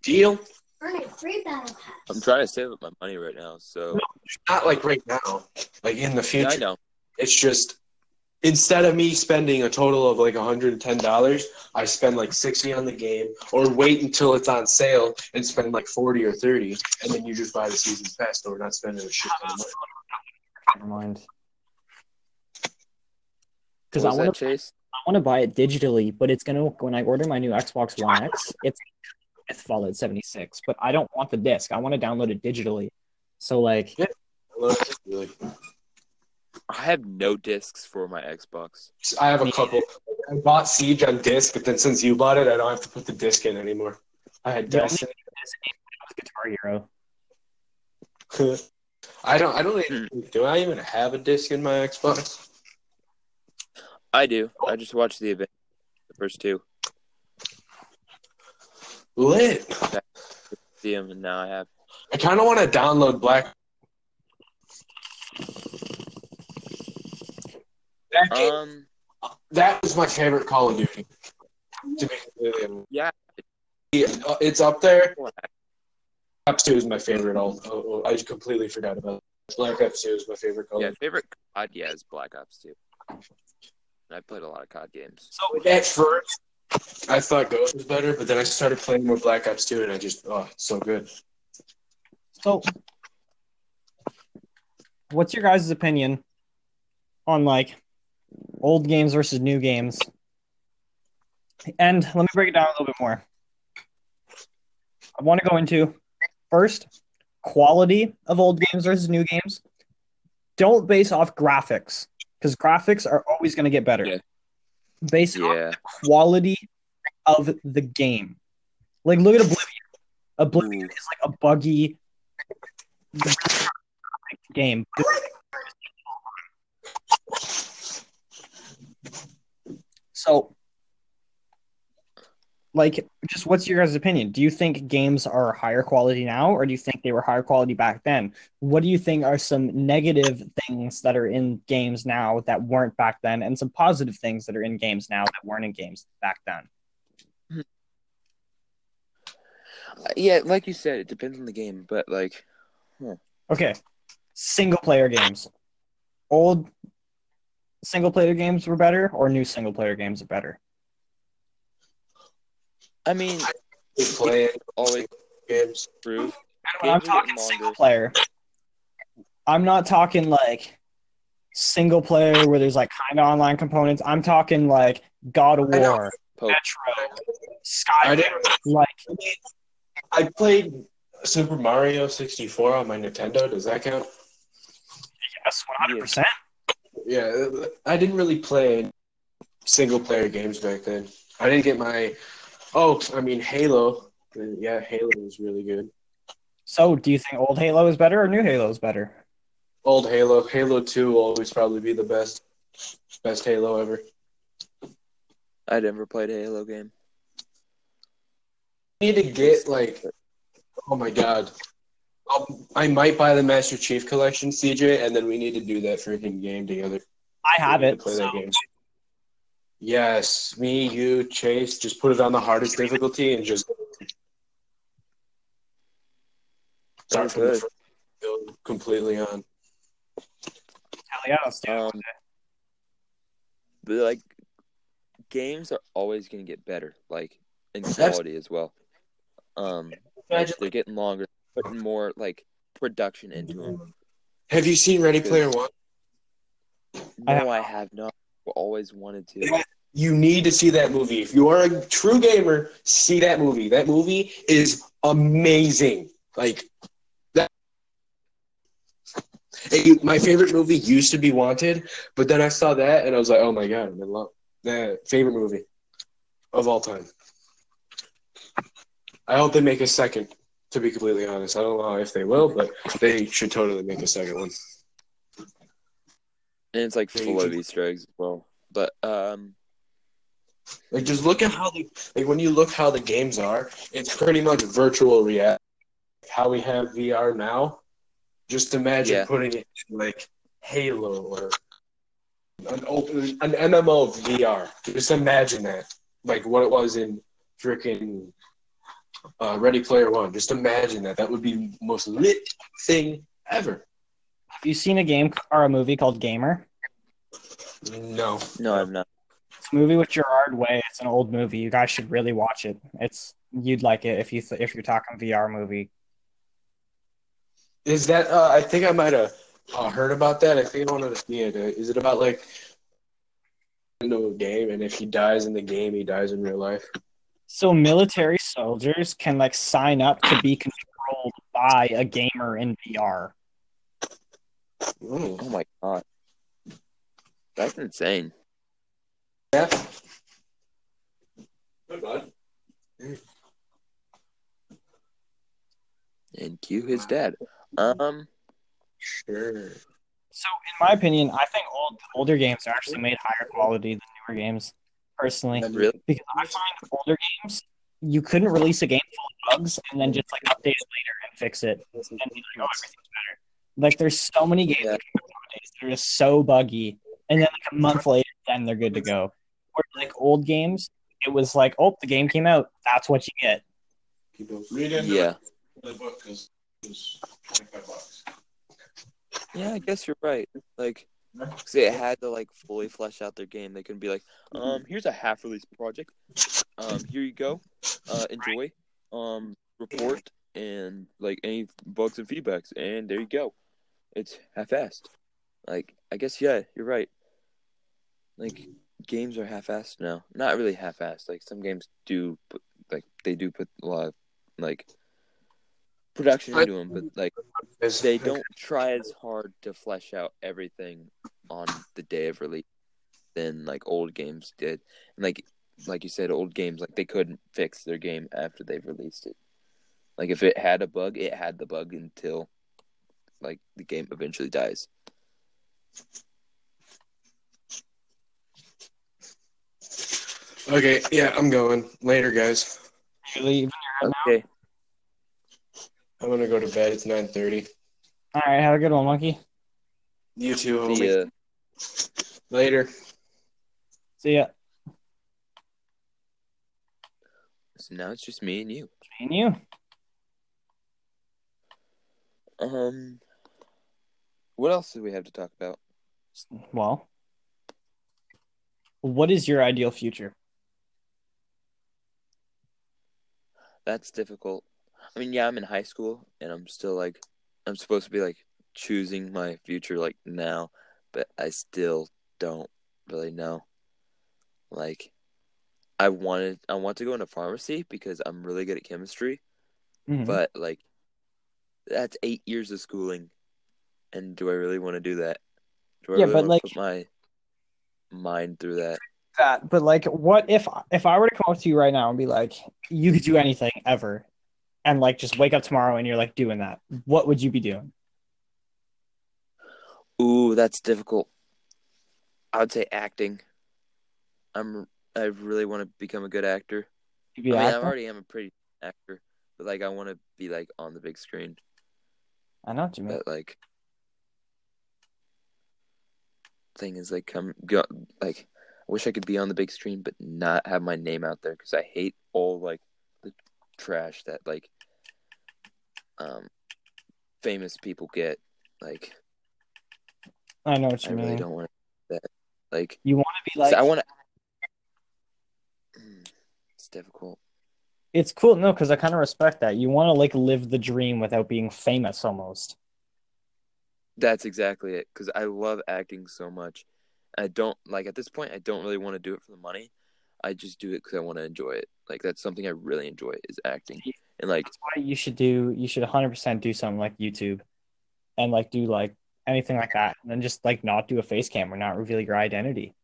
Deal? Earn a free battle pass. I'm trying to save up my money right now, so Not like right now. Like in the yeah, future. I know. It's just instead of me spending a total of like $110, I spend like 60 on the game or wait until it's on sale and spend like 40 or 30 and then you just buy the season's pass so we're not spending a shit ton of money. Never mind. Because I want to Chase? I want to buy it digitally, but it's gonna when I order my new Xbox One X, it's with Fallout 76. But I don't want the disc. I want to download it digitally. So like, Really. I have no discs for my Xbox. I have a couple. I bought Siege on disc, but then since you bought it, I don't have to put the disc in anymore. I had The only Destiny. Guitar Hero. <laughs> I don't. I don't. Even, hmm. do I even have a disc in my Xbox? I do. I just watched the event, the first two. Lit. See them, and now I have. I kind of want to download Black. That, game, Um, that was my favorite Call of Duty. To be yeah. Yeah, it's up there. Black. Black Ops 2 is my favorite. All oh, oh, I completely forgot about it. Black Ops 2 is my favorite Call Yeah, of favorite COD, yeah, is Black Ops 2. I played a lot of COD games. So Duty. At first, I thought Ghost was better, but then I started playing more Black Ops 2, and I just, oh, it's so good. So, what's your guys' opinion on like old games versus new games? And let me break it down a little bit more. I want to go into first quality of old games versus new games. Don't base off graphics because graphics are always going to get better. Yeah. Based on Yeah. quality of the game. Like, look at Oblivion. Oblivion Ooh. is like a buggy game. So, like, just what's your guys' opinion? Do you think games are higher quality now, or do you think they were higher quality back then? What do you think are some negative things that are in games now that weren't back then, and some positive things that are in games now that weren't in games back then? Yeah, like you said, it depends on the game, but like, hmm. Okay, single player games. Old single player games were better, or new single player games are better? I mean, Just playing always games. improve. When I'm Games are getting talking single player, I'm not talking like single player where there's like kind of online components. I'm talking like God of War, Pope. Metro, Skyrim. didn't. Like, I played Super Mario 64 on my Nintendo. Does that count? yes, 100%. Yeah, I didn't really play single player games back then. I didn't get my. Oh, I mean Halo. Yeah, Halo was really good. So, do you think old Halo is better or new Halo is better? old Halo. Halo Two will always probably be the best, best Halo ever. I never played a Halo game. need to get like, oh my god, I'll, I might buy the Master Chief Collection, CJ, and then we need to do that freaking game together. I have We it. to play so- that game. Yes, me, you, Chase, just put it on the hardest difficulty and just start from the Good. first build completely on. Hell yeah, let's do it. Um, but like, games are always going to get better, like in quality as well. Um, like, Imagine- they're getting longer, putting more like production into them. Have you seen Ready Player One? I have No, I have not. Always wanted to. You need to see that movie. If you are a true gamer, see that movie. That movie is amazing. Like that. Hey, my favorite movie used to be Wanted, but then I saw that and I was like, oh my god, I'm in love. That favorite movie of all time. I hope they make a second. To be completely honest, I don't know if they will, but they should totally make a second one. And it's like full of Easter eggs as well. But um, Like just look at how the like when you look how the games are, it's pretty much virtual reality. How we have VR now. Just imagine Yeah. putting it in like Halo or an open an MMO of VR. Just imagine that. Like what it was in freaking uh, Ready Player One. Just imagine that. That would be the most lit thing ever. Have you seen a game or a movie called Gamer? No. no, I've not. It's a movie with Gerard Way. It's an old movie. You guys should really watch it. It's you'd like it if you th- if you're talking VR movie. Is that? Uh, I think I might have uh, heard about that. I think I wanted to see it. Uh, it about like into a game, and if he dies in the game, he dies in real life? So military soldiers can like sign up to be controlled by a gamer in VR. Oh, Oh my god, that's insane. yeah. Good bud. And cue his dad. Um, Sure. So in my opinion, I think old older games are actually made higher quality than newer games. Personally, really? because I find older games you couldn't release a game full of bugs and then just like update it later and fix it and be like, oh, everything's better. Like there's so many games Yeah. that nowadays that are just so buggy, and then like a month later, then they're good to go. Or like old games, it was like, oh, the game came out, that's what you get. Keep on Yeah, the book because bucks. yeah. I guess you're right. Like, 'cause they had to like fully flesh out their game. They couldn't be like, um, here's a half release project. Um, here you go. Uh, enjoy. Um, report and like any bugs and feedbacks, and there you go. It's half-assed. Like, I guess yeah, you're right. Like, games are half-assed now. Not really half-assed. Like some games do, put, like they do put a lot of like production into them, but like they don't try as hard to flesh out everything on the day of release than like old games did. And like like you said, old games like they couldn't fix their game after they've released it. Like if it had a bug, it had the bug until like the game eventually dies. Okay, yeah, I'm going later, guys. You leave. Okay. I'm gonna go to bed. It's nine thirty. All right, have a good one, monkey. You too, homie. See ya. Later. See ya. So now it's just me and you. Me and you. Um what else do we have to talk about? Well, what is your ideal future? That's difficult. I mean, yeah, I'm in high school and I'm still like I'm supposed to be like choosing my future like now, but I still don't really know. Like I wanted I want to go into pharmacy because I'm really good at chemistry, Mhm. but like that's 8 years of schooling. And do I really want to do that? Do I Yeah, really but, like- put my mind through that? that, but like, what if if I were to come up to you right now and be like, you could do anything ever, and like just wake up tomorrow and you're like doing that? What would you be doing? Ooh, that's difficult. I would say acting. I'm. I really want to become a good actor. I mean, I already am a pretty actor, but like, I want to be like on the big screen. I know what you mean. But like, thing is like, come go like. I wish I could be on the big screen, but not have my name out there because I hate all like the trash that like um famous people get. Like, I know what you I you really mean. don't want that. Like, You want to be like I want to. It's difficult. it's cool no because i kind of respect that you want to like live the dream without being famous almost That's exactly it. Because I love acting so much. I don't like at this point. I don't really want to do it for the money. I just do it because I want to enjoy it. Like that's something I really enjoy is acting. And like, that's why you should do you should 100% do something like youtube and like do like anything like that and then just like not do a face cam or not reveal your identity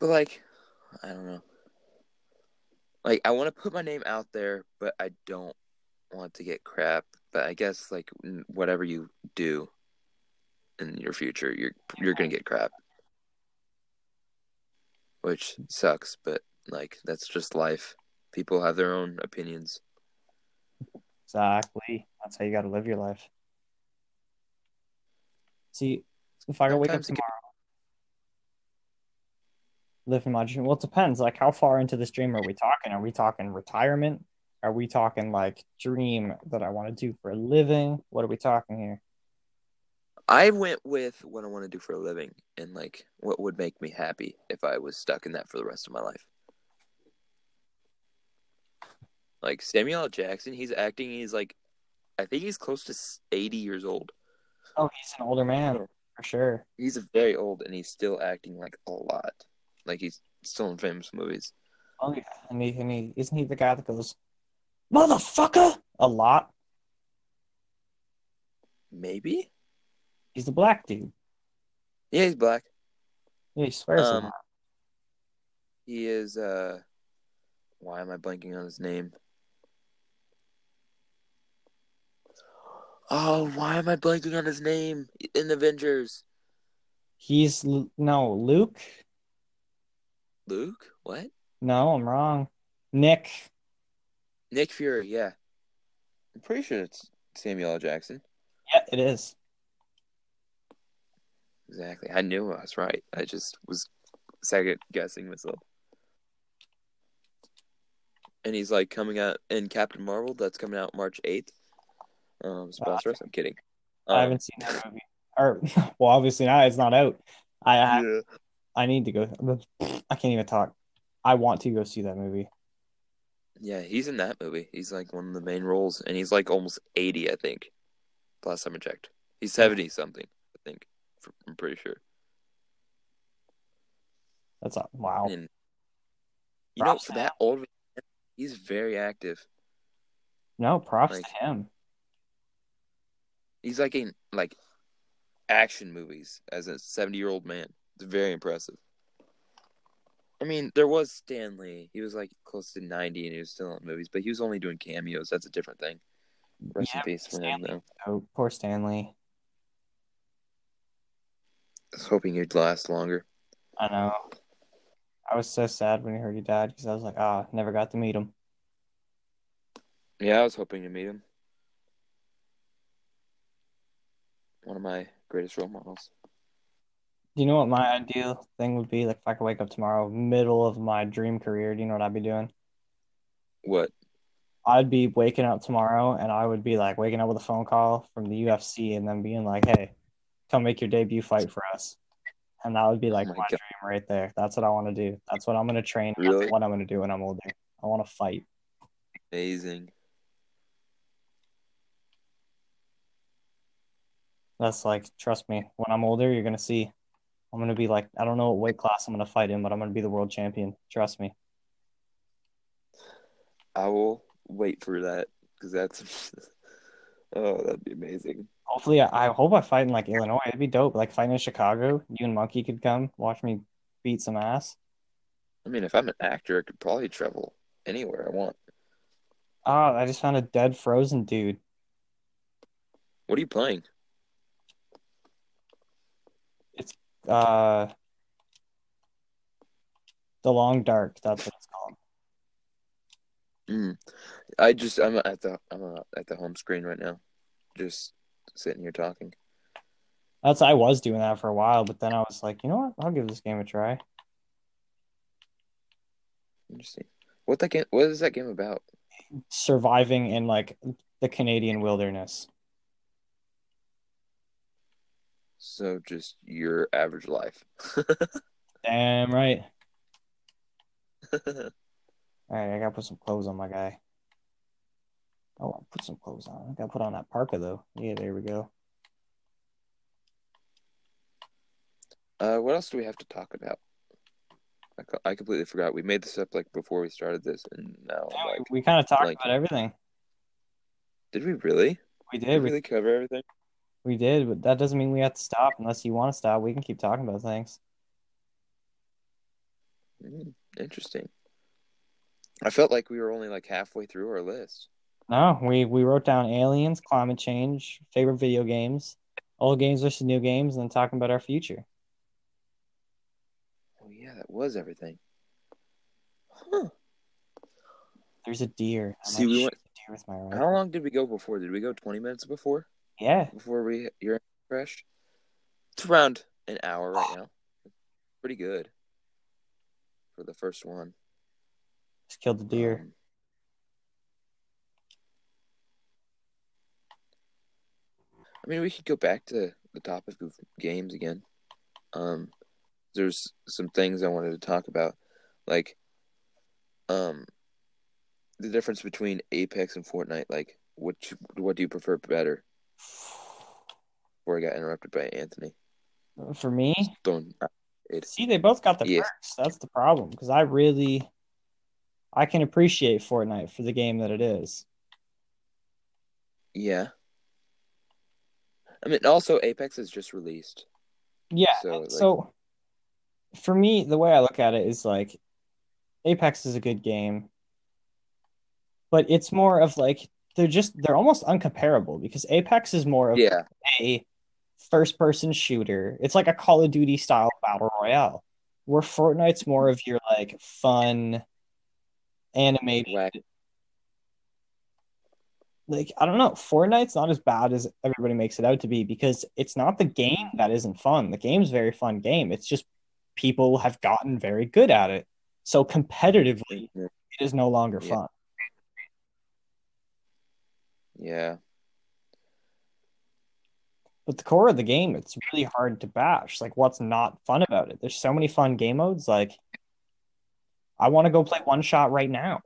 but like, I don't know. Like I want to put my name out there, but I don't want to get crap. But I guess like whatever you do in your future, you're you're gonna get crap, which sucks. But like that's just life. People have their own opinions. exactly that's how you got to live your life see if i could wake up tomorrow live in my dream well it depends like how far into this dream are we talking are we talking retirement are we talking like dream that i want to do for a living what are we talking here I went with what I want to do for a living and like what would make me happy if I was stuck in that for the rest of my life. Like Samuel L. Jackson, he's acting. He's like, I think he's close to eighty years old. oh he's an older man for sure He's very old, and he's still acting like a lot. Like he's still in famous movies. Oh yeah, and he, and he isn't he the guy that goes, "Motherfucker!" a lot. Maybe. He's a black dude. Yeah, he's black. Yeah, he swears a Um, lot. He is. uh Why am I blanking on his name? Oh, why am I blanking on his name in Avengers? He's no Luke. Luke? What? No, I'm wrong. Nick. Nick Fury, yeah. I'm pretty sure it's Samuel L. Jackson. Yeah, it is. Exactly. I knew I was right. I just was second guessing myself. And he's like coming out in Captain Marvel. That's coming out March 8th. Um, sponsor us. I'm kidding. I Um, haven't seen that movie. Or <laughs> well, obviously not. It's not out. I I, yeah. I need to go. I can't even talk. I want to go see that movie. Yeah, he's in that movie. He's like one of the main roles, and he's like almost 80, I think. Last time I checked. He's 70 something, I think. I'm pretty sure. That's a, wow. And you know, for that old, he's very active. No, props like- to him. He's like in like action movies as a 70 year old man. It's very impressive. I mean, there was Stan Lee. He was like close to 90 and he was still in movies, but he was only doing cameos. That's a different thing. Rest Yeah, in peace for him, though. Oh, poor Stan Lee. I was hoping he'd last longer. I know. I was so sad when I heard he died because I was like, ah, never got to meet him. Yeah, I was hoping to meet him. One of my greatest role models. You know what my ideal thing would be? Like if I could wake up tomorrow, middle of my dream career, do you know what I'd be doing? What? I'd be waking up tomorrow and I would be like waking up with a phone call from the UFC and then being like, hey, come make your debut fight for us. And that would be like Oh my my dream right there. That's what I want to do. That's what I'm going to train. That's Really? what I'm going to do when I'm older. I want to fight. Amazing. That's like, trust me, when I'm older, you're going to see. I'm going to be like, I don't know what weight class I'm going to fight in, but I'm going to be the world champion. Trust me. I will wait for that because that's. <laughs> oh, that'd be amazing. Hopefully, I, I hope I fight in like Illinois. It'd be dope. Like fighting in Chicago, you and Monkey could come watch me beat some ass. I mean, if I'm an actor, I could probably travel anywhere I want. Ah, I just found a dead frozen dude. What are you playing? Uh, the Long Dark. That's what it's called. Mm. I just I'm at the I'm uh, at the home screen right now, just sitting here talking. That's I was doing that for a while, but then I was like, you know what? I'll give this game a try. Interesting. What that game? What is that game about? Surviving in like the Canadian wilderness. So just your average life. <laughs> Damn right. <laughs> All right, I gotta put some clothes on my guy. Oh, I'll put some clothes on. I gotta put on that parka though. Yeah, there we go. uh, what else do we have to talk about? I, co- I completely forgot. We made this up like before we started this, and now Yeah, we, like, we kind of talked like- about everything. did we really? We Did did. We, really cover everything? We did, but that doesn't mean we have to stop unless you want to stop. We can keep talking about things. Mm, interesting. I felt like we were only like halfway through our list. No, we we wrote down aliens, climate change, favorite video games, old games versus new games, and then talking about our future. Oh yeah, that was everything. Huh. There's a deer. I See, we went- deer with my How long did we go before? Did we go twenty minutes before? Yeah, Before we your fresh. It's around an hour right now. Pretty good for the first one. just killed the deer. Um, I mean, we could go back to the topic of games again. Um, there's some things I wanted to talk about, like, um, the difference between Apex and Fortnite. Like, which what do you prefer better? Before I got interrupted by Anthony. For me, see, they both got the Yes. perks. That's the problem because I really, I can appreciate Fortnite for the game that it is. Yeah. I mean, also Apex is just released. Yeah. So, like- so for me, the way I look at it is like Apex is a good game, but it's more of like they're just they're almost uncomparable because Apex is more of Yeah. a first person shooter. It's like a Call of Duty style battle royale, where Fortnite's more of your like fun animated Whack. like I don't know, Fortnite's not as bad as everybody makes it out to be because it's not the game that isn't fun. The game's a very fun game. It's just people have gotten very good at it. So competitively, Yeah. it is no longer Yeah. fun. Yeah. But the core of the game, it's really hard to bash. Like, what's not fun about it? There's so many fun game modes. Like, I want to go play one shot right now.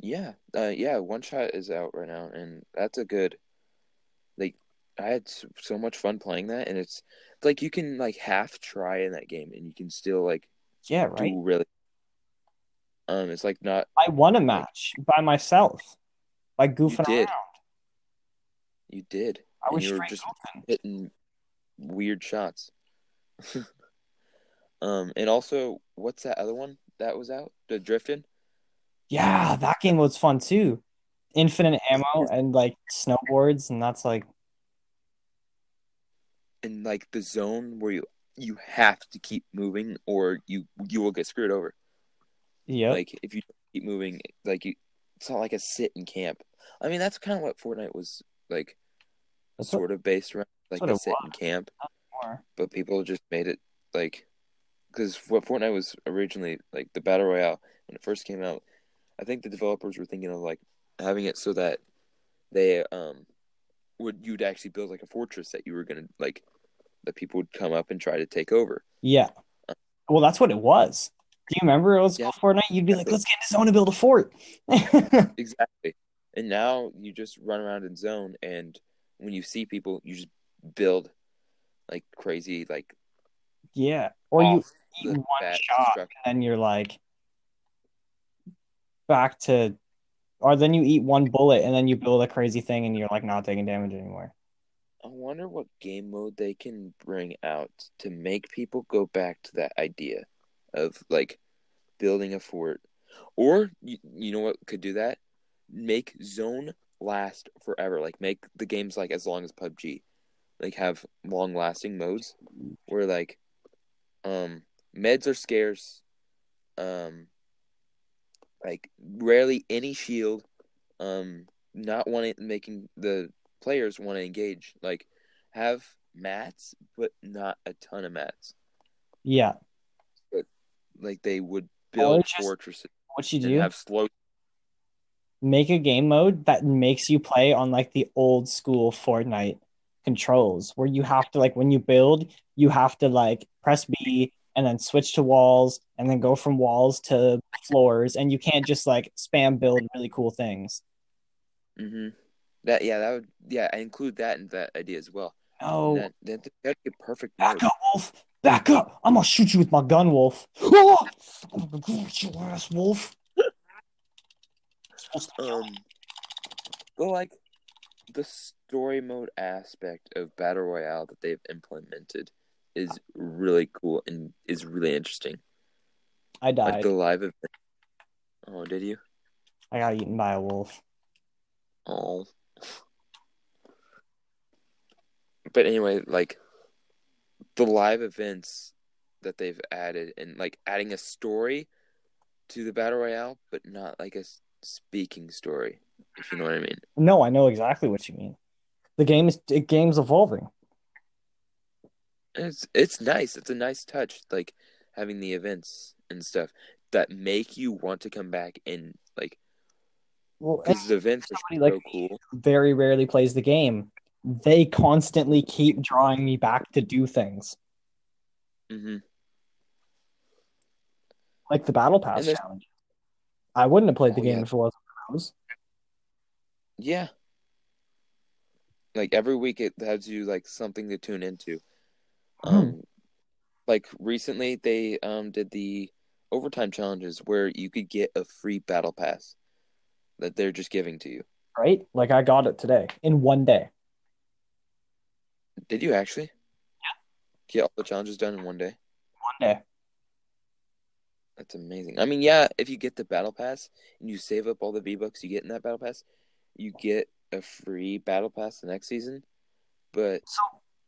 Yeah, uh, yeah. One shot is out right now, and that's a good. Like, I had so much fun playing that, and it's, it's like you can like half try in that game, and you can still like Yeah, right. do really. Um, it's like not I won a match by myself by goofing did. around. you did, I and was you were just goofing. hitting weird shots. <laughs> um, and also, what's that other one that was out? The drifting. Yeah, that game was fun too. Infinite ammo and like snowboards, and that's like And like the zone where you you have to keep moving or you you will get screwed over. Yep. Like if you keep moving, like you, it's not like a sit and camp. I mean, that's kind of what Fortnite was like, That's what- sort of based around, like a sit and camp. But people just made it like, because what Fortnite was originally like the battle royale when it first came out. I think the developers were thinking of like having it so that they um would you'd actually build like a fortress that you were gonna like that people would come up and try to take over. Yeah. Well, that's what it was. Do you remember it was Yeah. Fortnite? You'd be like, let's get in the zone and build a fort. <laughs> Exactly. And now you just run around in zone, and when you see people, you just build like crazy, like yeah. Or you eat one shot and you're like back to or then you eat one bullet and then you build a crazy thing and you're like not taking damage anymore. I wonder what game mode they can bring out to make people go back to that idea of like building a fort, or you, you know what could do that? Make zone last forever. Like make the games like as long as PUBG. Like have long lasting modes where like um meds are scarce. Um like rarely any shield. Um not wanting making the players want to engage. Like have mats but not a ton of mats. Yeah. Like they would Or build just- fortresses What you do? have slow make a game mode that makes you play on like the old school Fortnite controls where you have to like when you build, you have to like press B and then switch to walls and then go from walls to floors and you can't just like spam build really cool things. hmm That yeah, that would yeah, I include that in that idea as well. Oh, That, that that'd be a perfect Back mode. up, Wolf. Back up. I'm gonna shoot you with my gun, Wolf. Oh! I'm gonna get your ass, Wolf. You're supposed to kill me. Um, but like the story mode aspect of battle royale that they've implemented is really cool and is really interesting. I Like died. the live event. Oh, did you? I got eaten by a wolf. Oh. But anyway, like the live events that they've added and like adding a story to the battle royale, but not like a speaking story. If you know what I mean. No, I know exactly what you mean. The game is the game's evolving. It's it's nice. It's a nice touch, like having the events and stuff that make you want to come back and like Well, because the events are so like cool. very rarely plays the game. They constantly keep drawing me back to do things. hmm Like the Battle Pass challenge. I wouldn't have played the Oh, game yeah. if it wasn't for those. Yeah. Like every week, it has you like something to tune into. Hmm. Um, like recently, they um did the overtime challenges where you could get a free battle pass that they're just giving to you. Right? Like I got it today in one day. Did you actually? Yeah. Get all the challenges done in one day. One day. That's amazing. I mean, yeah, if you get the battle pass and you save up all the V bucks you get in that battle pass, you get a free battle pass the next season. But So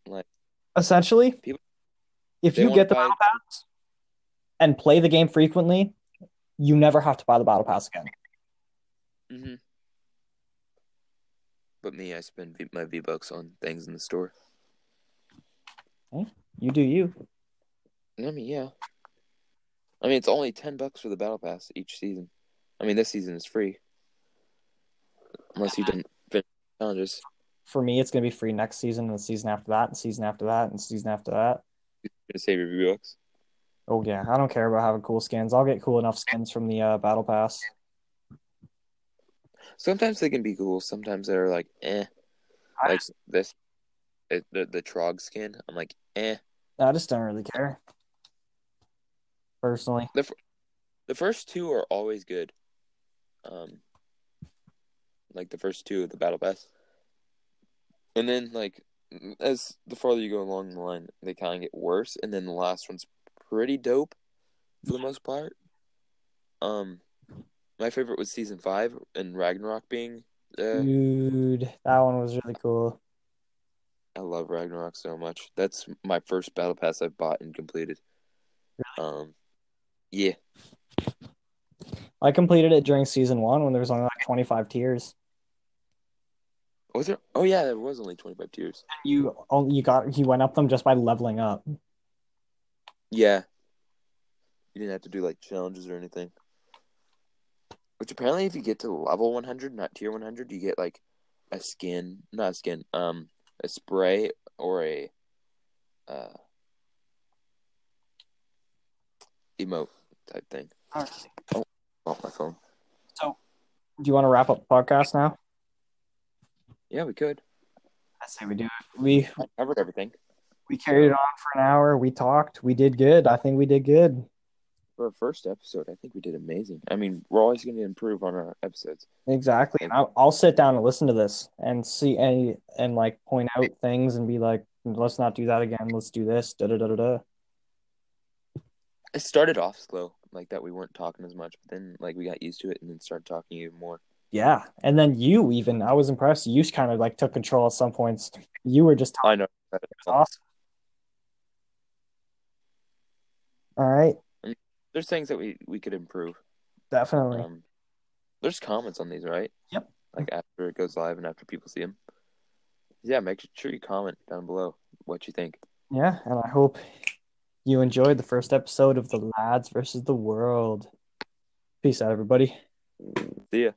Like- essentially, People- if you get the buy- Battle Pass and play the game frequently, you never have to buy the Battle Pass again. Mm-hmm. But me, I spend my V bucks on things in the store. You do you. I mean, yeah. I mean, it's only ten bucks for the battle pass each season. I mean, this season is free, unless you didn't finish challenges. For me, it's gonna be free next season and the season after that, and season after that, and season after that. You're gonna save your V bucks. Oh yeah, I don't care about having cool skins. I'll get cool enough skins from the uh, battle pass. Sometimes they can be cool. Sometimes they're like, eh. I Like this, it, the the Trog skin. I'm like, eh. I just don't really care. Personally, The first two are always good. Um, like the first two of the battle pass, and then like as the farther you go along the line, they kind of get worse, and then the last one's pretty dope for the most part. Um, my favorite was season five and Ragnarok being. Uh, dude, that one was really cool. I love Ragnarok so much. That's my first battle pass I've bought and completed. Um, yeah, I completed it during season one when there was only like 25 tiers. was there? Oh yeah, there was only twenty five tiers. You only you got you went up them just by leveling up. Yeah. You didn't have to do like challenges or anything. Which apparently if you get to level 100, not tier 100, you get like a skin, not a skin, um a spray or a uh emote type thing. Oh, my phone. So, do you want to wrap up the podcast now? Yeah, we could. I say we do it. We I covered everything. we carried it on for an hour. We talked. We did good. I think we did good. For our first episode, I think we did amazing. I mean, we're always going to improve on our episodes. Exactly. And I'll, I'll sit down and listen to this and see any and like point out things and be like, let's not do that again. Let's do this. Da da da da da. It started off slow, like that we weren't talking as much, but then like we got used to it and then started talking even more. Yeah, and then you even I was impressed. You kind of like took control at some points. You were just I know. It was awesome. All right, There's things that we we could improve. definitely. Um, there's comments on these, right? Yep. Like after it goes live and after people see them. Yeah, make sure you comment down below what you think. Yeah, and I hope you enjoyed the first episode of the lads versus the world. Peace out, everybody. See ya.